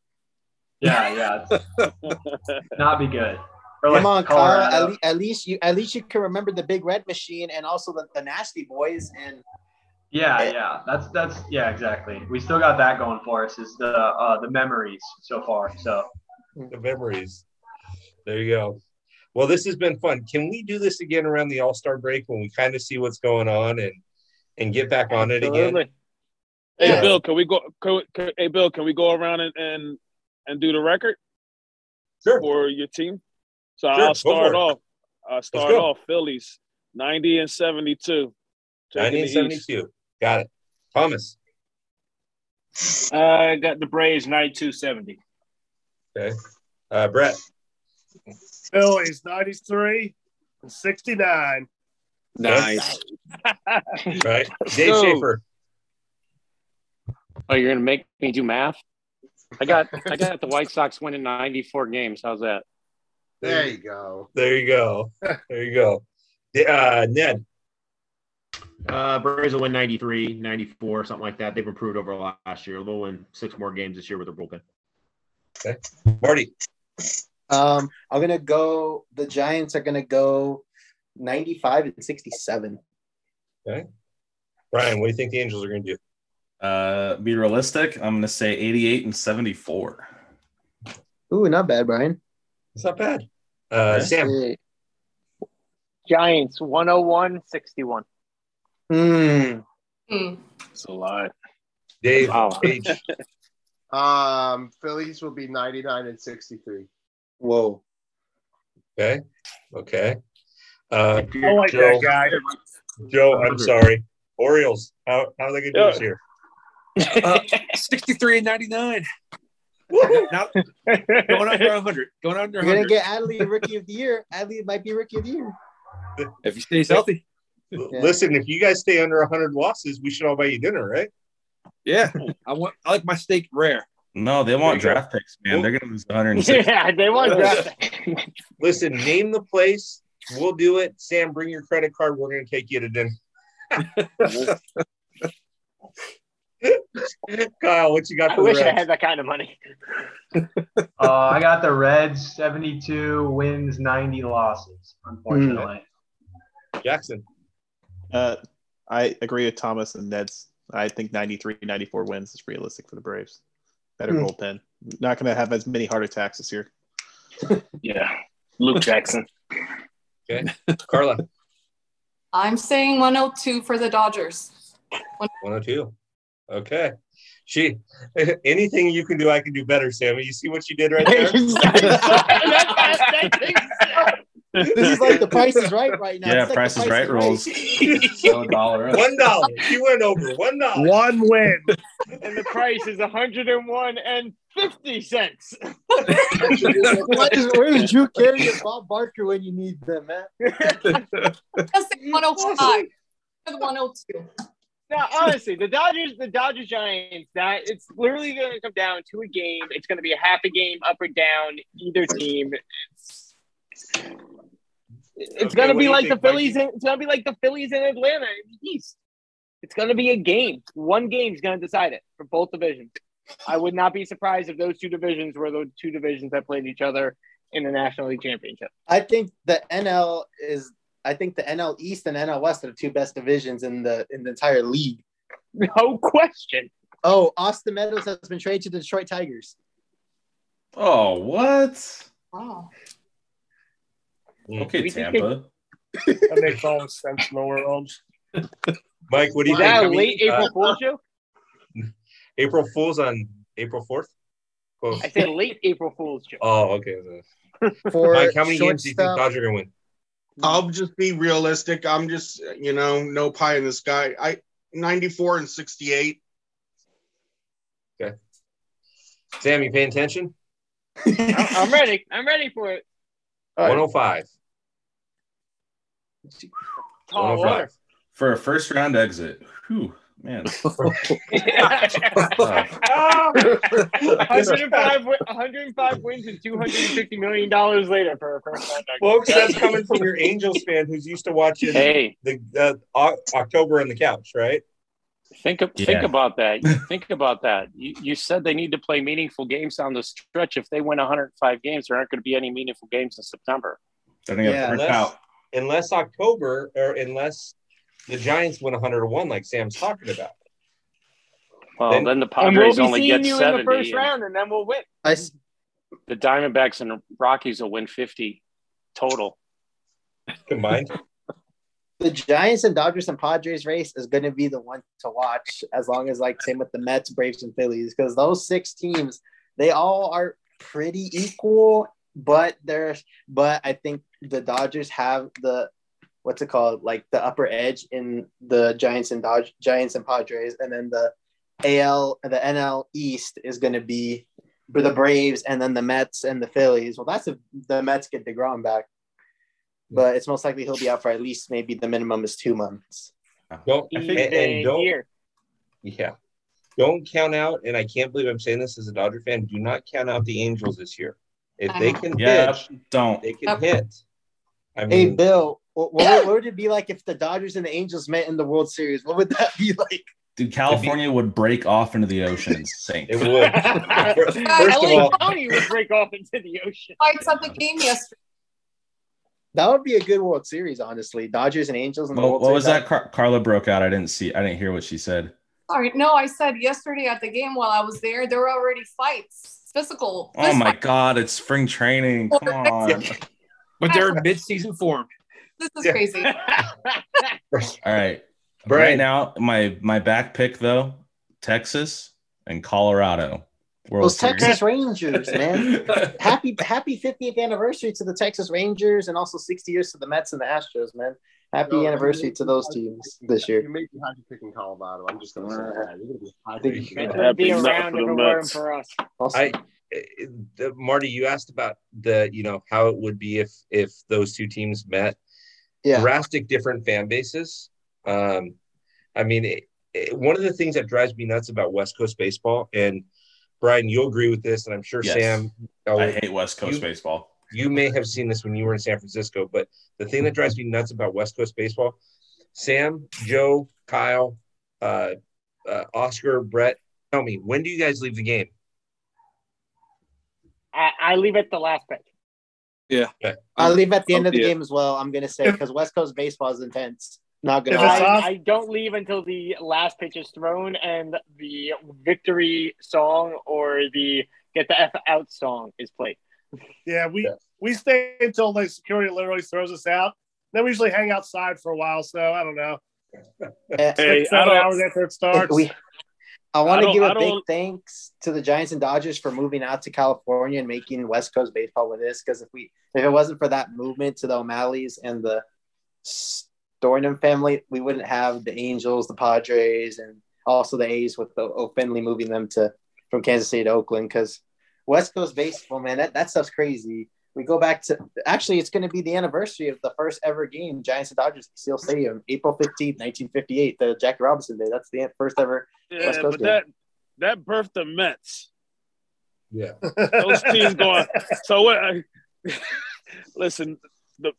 Yeah, yeah. Not be good. Or Come on, Kyle. Colorado. At, le- at least you at least you can remember the Big Red Machine and also the, the Nasty Boys and Yeah, yeah. That's that's yeah, exactly. We still got that going for us is the uh the memories so far. So the memories. There you go. Well, this has been fun. Can we do this again around the All Star break when we kind of see what's going on and and get back on it again? Hey Yeah. Bill, can we go? Can, can, hey Bill, can we go around and and, and do the record Sure. for your team? So Sure, I'll start off. I'll start off Phillies, ninety and seventy-two. 90 and 72. Got it. Thomas. Uh, I got the Braves 92-70. Okay. Uh, Brett. Phillies 93 and 69. Nice. Right. Dave go. Schaefer. Oh, you're gonna make me do math? I got I got the White Sox winning 94 games. How's that? There you go. There you go. There you go. Uh, Ned. Uh, Braves will win 93, 94, something like that. They've improved over last year. They'll win six more games this year with their bullpen. Okay. Marty. um I'm gonna go the Giants are gonna go 95 and 67. Okay. Brian, what do you think the Angels are going to do? Uh, be realistic. I'm going to say 88 and 74. Ooh, not bad, Brian. It's not bad. Uh, Sam. Giants 101 61. Hmm. Hmm. It's a lot. Dave. Wow. H. Um, Phillies will be 99 and 63. Whoa. Okay. Okay. Uh, I like Joe. that guy. Joe, I'm sorry. Orioles. How, how are they going to do this year? Uh, 63 and 99. Now, going under 100. Going under You're gonna get Adley Rookie of the Year. Adley might be Rookie of the Year. if he stays healthy. Listen, if you guys stay under 100 losses, we should all buy you dinner, right? Yeah. I want I like my steak rare. No, they want There you go. draft picks, man. They're going to lose 106. yeah, they want draft. Listen, name the place. We'll do it. Sam, bring your credit card. We're going to take you to dinner. Kyle, what you got I for the wish I had that kind of money. uh, I got the Reds 72 wins, 90 losses, unfortunately. Jackson. Uh, I agree with Thomas and Ned's. I think 93, 94 wins is realistic for the Braves. Better Hmm. bullpen. Not going to have as many heart attacks this year. Yeah. Luke Jackson. Okay. Carla. I'm saying 102 for the Dodgers. 102. Okay. She anything you can do, I can do better, Sammy. You see what you did right there? This is like the price is right right now. Yeah, like Price the is Right rules. So a dollar. up. One dollar. She went over. One dollar. One win. and the price is 101 and 50 cents. What is- Where's Drew Carey and Bob Barker when you need them, man? I'm gonna say 105 for the 102. No, honestly, the Dodgers, the Dodgers Giants, that it's literally going to come down to a game. It's going to be a half a game, up or down, either team. It's, it's Okay, going to be like the think, Mikey? Phillies. In, it's going to be like the Phillies in Atlanta in the East. It's going to be a game. One game is going to decide it for both divisions. I would not be surprised if those two divisions were the two divisions that played each other in the National League Championship. I think the NL is. I think the NL East and NL West are the two best divisions in the in the entire league. No question. Oh, Austin Meadows has been traded to the Detroit Tigers. Oh, what? Oh. Okay, We just Tampa. That makes all the sense in the world. Mike, what do you Is think? that How a many, late April uh, Fool's joke? April Fools on April 4th? Close. I said late April Fool's joke. Oh, okay. For Mike, how many games do you think shortstop- Dodgers are going to win? I'll just be realistic. I'm just, you know, no pie in the sky. I 94 and 68. Okay. Sam, you paying attention? I'm I'm ready. I'm ready for it. 105. Tall 105. order. For a first round exit. Whew, man. 105, wi- 105 wins and 250 million dollars later for a first round. Folks, that's coming from your Angels fan who's used to watching Hey. the uh, October on the couch, right? Think of, Yeah. think about that. think about that. You, you said they need to play meaningful games down the stretch. If they win 105 games, there aren't going to be any meaningful games in September. They're gonna Yeah, unless, out. unless October or unless the Giants win 101, like Sam's talking about. Well, Then- then, the And we'll Padres only get you in 70. the first and round, and then we'll win. I s- The Diamondbacks and Rockies will win 50 total. Combined. the Giants and Dodgers and Padres race is going to be the one to watch as long as like same with the Mets, Braves, and Phillies because those six teams they all are pretty equal, but there's but I think the Dodgers have the what's it called like the upper edge in the Giants and Dodge Giants and Padres, and then the AL the NL East is going to be for the Braves and then the Mets and the Phillies. Well, that's if the Mets get Degrom back but it's most likely he'll be out for at least maybe the minimum is two months. Don't and, He's and a don't year. yeah. Don't count out, and I can't believe I'm saying this as a Dodger fan. Do not count out the Angels this year. If they uh-huh. can Yeah, pitch, don't. they can hit. I Hey, mean, Bill, what, what, would- what would it be like if the Dodgers and the Angels met in the World Series? What would that be like? Dude, California would break off into the ocean and sink. it would. First of LA all, County would break off into the ocean. Fights at the game yesterday. That would be a good World Series, honestly. Dodgers and Angels in the What, World what Series. was that? Car- Carla broke out. I didn't see. I didn't hear what she said. Sorry, no, I said yesterday at the game while I was there, there were already fights, physical. Oh my God! It's spring training. Come on. But they're in mid-season form. This is Yeah. crazy. All right. Brian. Right now, my my back pick though, Texas and Colorado. World Those Series. Texas Rangers, man. happy happy 50th anniversary to the Texas Rangers and also 60 years to the Mets and the Astros, man. Happy No, anniversary you- to those teams this year. You may be happy picking Colorado. I'm just going to say that. You're going to be happy Think- picking It Colorado. would be Happy around enough if for it the weren't for us. Also, I, eh, the, Marty, you asked about the, you know, how it would be if if those two teams met. Yeah. Drastic different fan bases. Um, I mean, it, it- one of the things that drives me nuts about West Coast baseball, and Brian, you'll agree with this, and I'm sure Yes. Sam, oh, I hate West Coast You- baseball. you may have seen this when you were in San Francisco, but the thing that drives me nuts about West Coast baseball, Sam, Joe, Kyle, uh, uh, Oscar, Brett, tell me, when do you guys leave the game? I, I leave at the last pick. Yeah. I'll leave at the end of the Yeah. game as well. I'm going to say because West Coast baseball is intense. Not gonna. it's lie. off- I, I don't leave until the last pitch is thrown and the victory song or the get the F out song is played. Yeah, we we stay until the security literally throws us out. Then we usually hang outside for a while. So I don't know. Hey, Six, I seven don't- hours after it starts. we, I want to give a big thanks to the Giants and Dodgers for moving out to California and making West Coast baseball with this. Because if we, if it wasn't for that movement to the O'Malley's and the Stoneham family, we wouldn't have the Angels, the Padres, and also the A's with the O Finley moving them to from Kansas City to Oakland. Because West Coast baseball, man, that, that stuff's crazy. We go back to actually it's going to be the anniversary of the first ever game giants and dodgers at Seals stadium april 15th 1958 the jackie robinson day that's the first ever Yeah, West Coast but game. that that birthed the Mets. Yeah. Those teams going. So what? I, listen, the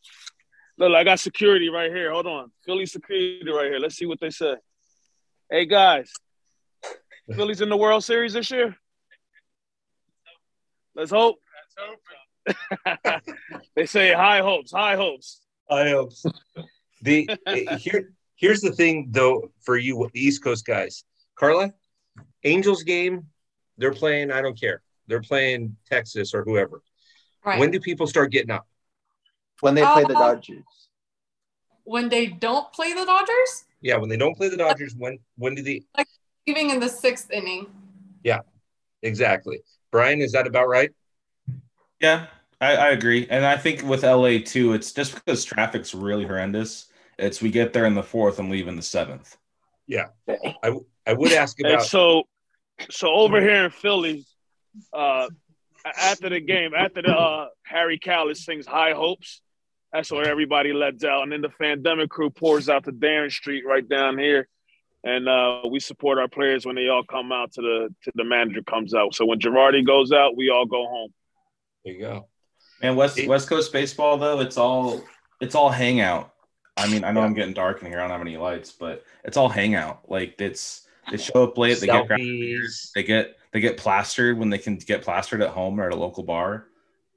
look, I got security right here. Hold on, Philly security right here. Let's see what they say. Hey guys, Philly's in the World Series this year. Let's hope. they say high hopes, high hopes. High hopes. The here here's the thing though for you East Coast guys. Carla, Angels game, they're playing, I don't care. They're playing Texas or whoever. Right. When do people start getting up? when they play the Uh, dodgers When they don't play the Dodgers, Yeah, when they don't play the Dodgers, when when do they like leaving in the sixth inning. Yeah, exactly. Brian, is that about right? Yeah, I, I agree. And I think with LA too, it's just because traffic's really horrendous. It's we get there in the fourth and leave in the seventh. Yeah. I I would ask And about so, so over here in Philly, uh, after the game, after the uh, Harry Kalas sings "High Hopes," that's where everybody lets out, and then the Fandemic crew pours out to Darren Street right down here, and uh, we support our players when they all come out to the to the manager comes out. So when Girardi goes out, we all go home. There you go. And West West Coast baseball though, it's all it's all hangout. I mean, I know I'm getting dark in here. I don't have any lights, but it's all hangout. Like it's they show up late, they get grab beers, they get they get plastered when they can get plastered at home or at a local bar.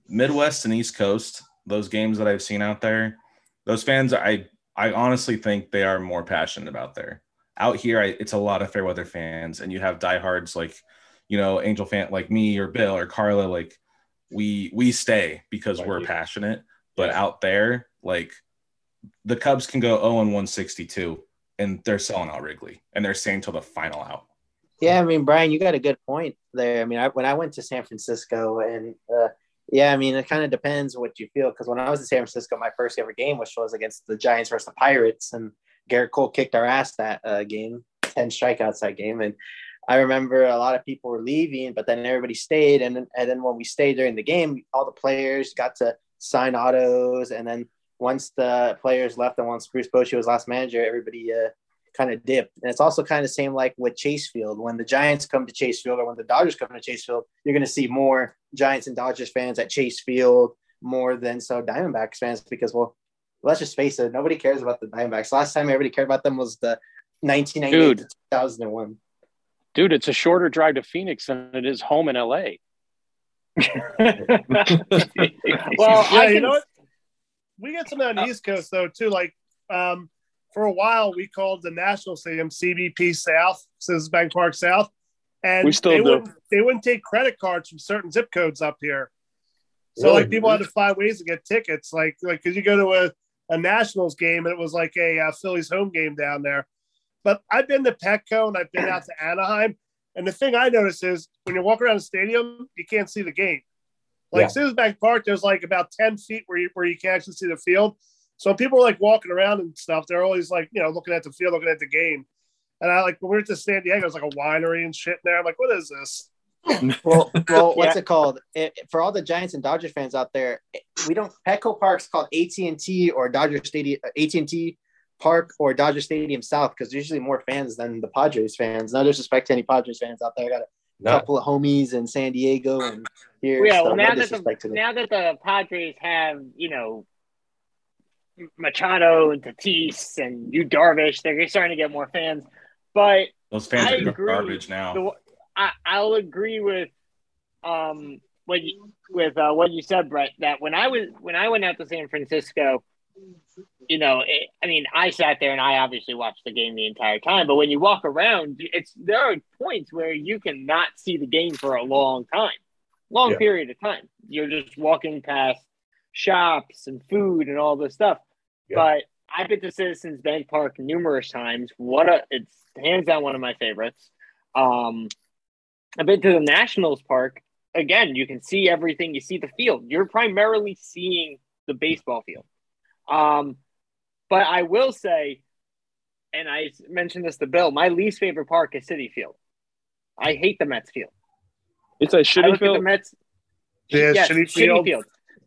Midwest and East Coast, those games that I've seen out there, those fans, I I honestly think they are more passionate about there. Out here, I, it's a lot of fair weather fans, and you have diehards like, you know, Angel fan like me or Bill or Carla. Like, we we stay because we're passionate. But out there, like, the Cubs can go 0 and 162, and they're selling out Wrigley, and they're staying till the final out. Yeah, I mean, Brian, you got a good point there. I mean, I, when I went to San Francisco, and uh, yeah, I mean, it kind of depends what you feel. Because when I was in San Francisco, my first ever game, which was against the Giants versus the Pirates, and Gerrit Cole kicked our ass that uh, game, ten strikeouts that game, and I remember a lot of people were leaving, but then everybody stayed, and then, and then when we stayed during the game, all the players got to sign autos, and then once the players left and once Bruce Bochy was last manager, everybody uh, kind of dipped. And it's also kind of same like with Chase Field. When the Giants come to Chase Field or when the Dodgers come to Chase Field, you're going to see more Giants and Dodgers fans at Chase Field more than so Diamondbacks fans because, well, let's just face it, nobody cares about the Diamondbacks. Last time everybody cared about them was the 1998 Dude. to 2001. Dude, it's a shorter drive to Phoenix than it is home in LA. Well, I yeah, you know what? We get some on the East Coast though too. Like um, for a while, we called the National Stadium CBP South, Citizens Bank Park South, and We still they do. Wouldn't, they wouldn't take credit cards from certain zip codes up here. So Really? like people had to find ways to get tickets. Like like because you go to a, a Nationals game and it was like a uh, Phillies home game down there. But I've been to Petco and I've been out to Anaheim, and the thing I notice is when you walk around the stadium, you can't see the game. Like Yeah. Citizens Bank Park, there's like about 10 feet where you where you can actually see the field. So people are like walking around and stuff. They're always like, you know, looking at the field, looking at the game. And I like when we were to San Diego, it was like a winery and shit there. I'm like, what is this? well, well, what's it called? It, for all the Giants and Dodgers fans out there, we don't. Petco Park's called AT and T or Dodger Stadium, AT and T Park or Dodger Stadium South because there's usually more fans than the Padres fans. No disrespect to any Padres fans out there. I got a No. couple of homies in San Diego and here. yeah, so well, no now that the to now that the Padres have you know Machado and Tatis and you Darvish, they're starting to get more fans. But Those fans I are agree. garbage now. The, I, I'll agree with um what you, with uh, what you said, Brett. That when I was when I went out to San Francisco, you know, it, I mean, I sat there and I obviously watched the game the entire time. But when you walk around, it's there are points where you cannot see the game for a long time, long Yeah. period of time. You're just walking past shops and food and all this stuff. Yeah. But I've been to Citizens Bank Park numerous times. What a it's hands down one of my favorites. Um, I've been to the Nationals Park. Again, you can see everything. You see the field. You're primarily seeing the baseball field. Um, but I will say, and I mentioned this to Bill, my least favorite park is Citi Field. I hate the Mets field. It's a I shitty look at the. Mets. Yeah, yes, shitty shitty field. field.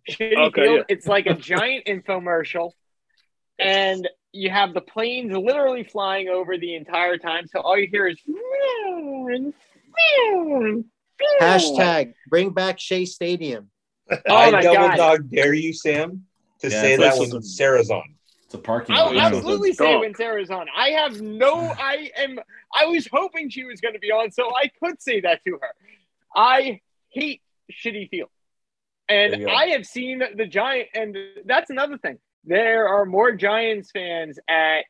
Shitty Okay, Field. yeah. It's like a giant infomercial, and you have the planes literally flying over the entire time. So all you hear is Hashtag bring back Shea Stadium. Oh I my double God. dog dare you, Sam, to Yeah, say that like- when Sarah's on. It's a parking I'll lot. absolutely say when Sarah's on. I have no. I am. I was hoping she was going to be on, so I could say that to her. I hate shitty field, and. I have seen the Giant, and that's another thing. There are more Giants fans at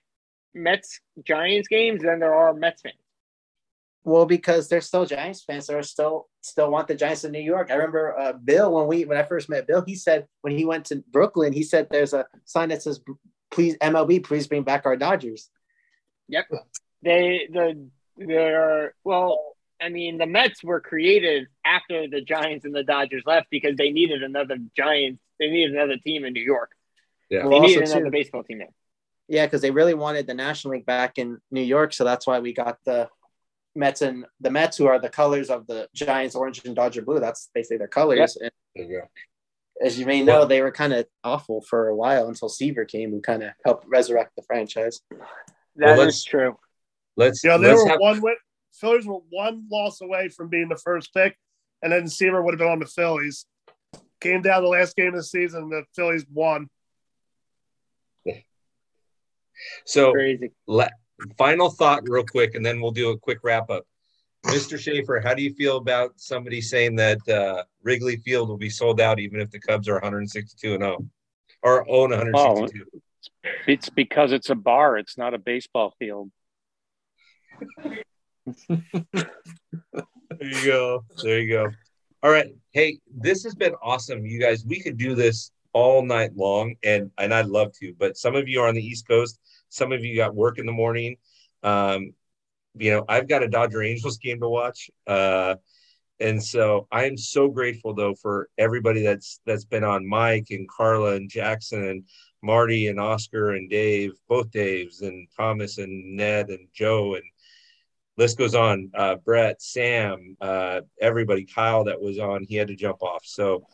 Mets Giants games than there are Mets fans. Well, because they're still Giants fans, they're still still want the Giants in New York. I remember uh, Bill when we when I first met Bill, he said when he went to Brooklyn, he said there's a sign that says please MLB, please bring back our Dodgers. Yep. They the they're well. I mean, the Mets were created after the Giants and the Dodgers left because they needed another Giants. They needed another team in New York. Yeah. They Well, needed another too- baseball team there. Yeah, because they really wanted the National League back in New York, so that's why we got the Mets and the Mets, who are the colors of the Giants, orange and Dodger blue. That's basically their colors. And There you go. as you may know, they were kind of awful for a while until Seaver came, who kind of helped resurrect the franchise. That is let's- true. Let's Yeah, they let's were have one win. Phillies were one loss away from being the first pick, and then Seaver would have been on the Phillies. Came down the last game of the season, the Phillies won. so Crazy. le- final thought real quick and then we'll do a quick wrap up. Mr. Schaefer, how do you feel about somebody saying that uh, Wrigley Field will be sold out even if the Cubs are 162 and 0 or own 162? It's because it's a bar. It's not a baseball field. There you go. There you go. All right. Hey, this has been awesome, you guys. We could do this all night long, and and I'd love to. But some of you are on the East Coast. Some of you got work in the morning. Um, you know, I've got a Dodger Angels game to watch. Uh, and so I am so grateful though for everybody that's that's been on Mike and Carla and Jackson and Marty and Oscar and Dave, both Daves and Thomas and Ned and Joe and list goes on. Uh, Brett, Sam, uh, everybody, Kyle that was on, he had to jump off. So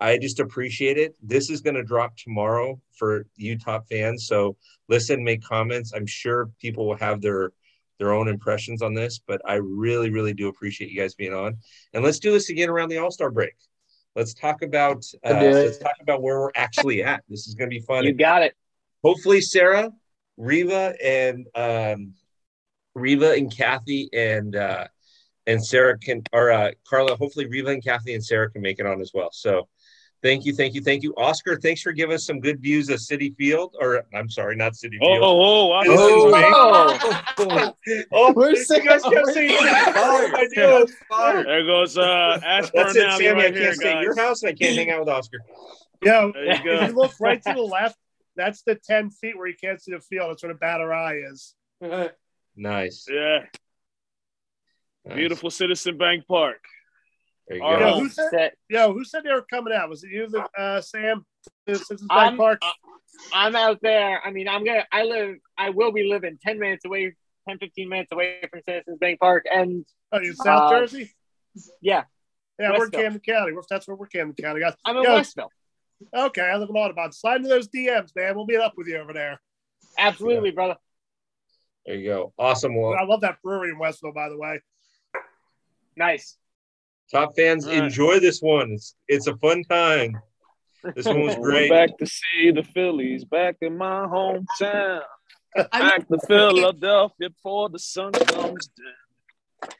I just appreciate it. This is going to drop tomorrow for you top fans. So listen, make comments. I'm sure people will have their their own impressions on this, but I really, really do appreciate you guys being on. And let's do this again around the All Star break. Let's talk about uh, I'll do it. let's talk about where we're actually at. This is going to be fun. You got it. Hopefully, Sarah, Riva, and um, Riva and Kathy and uh, and Sarah can or uh, Carla. Hopefully, Riva and Kathy and Sarah can make it on as well. So, thank you, thank you, thank you, Oscar. Thanks for giving us some good views of Citi Field, or I'm sorry, not Citi Oh, Field. oh, I Oh, oh, We're you sick guys of- kept saying fire. I knew it. Fire. There goes uh, Ashburn That's it, Alley Sammy. I can't here, stay at your house, and I can't hang out with Oscar. Yeah, There you go. if you look right to the left, that's the 10 feet where you can't see the field. That's where the batter eye is. Nice. Yeah, Nice. beautiful Citizen Bank Park. There you All go. Yo, who said, Set. yo, who said they were coming out? Was it you, uh, Sam? This is I'm- Park. I'm out there. I mean, I'm gonna. I live. I will be living 10 minutes away, 10, 15 minutes away from Citizens Bank Park, and Oh, you in South uh, Jersey? yeah, Yeah, we're in Camden County. We're, that's where we're Camden County, guys. I'm in Yo, Westville. Okay, I live in Audubon. Slide into those DMs, man. We'll meet up with you over there. Absolutely, brother. There you go. Awesome. Well, I love that brewery in Westville, by the way. Nice. Top fans, All right. enjoy this one. It's it's a fun time. This one was We're great. back to see the Phillies back in my hometown. I Back to Philadelphia before the sun comes down.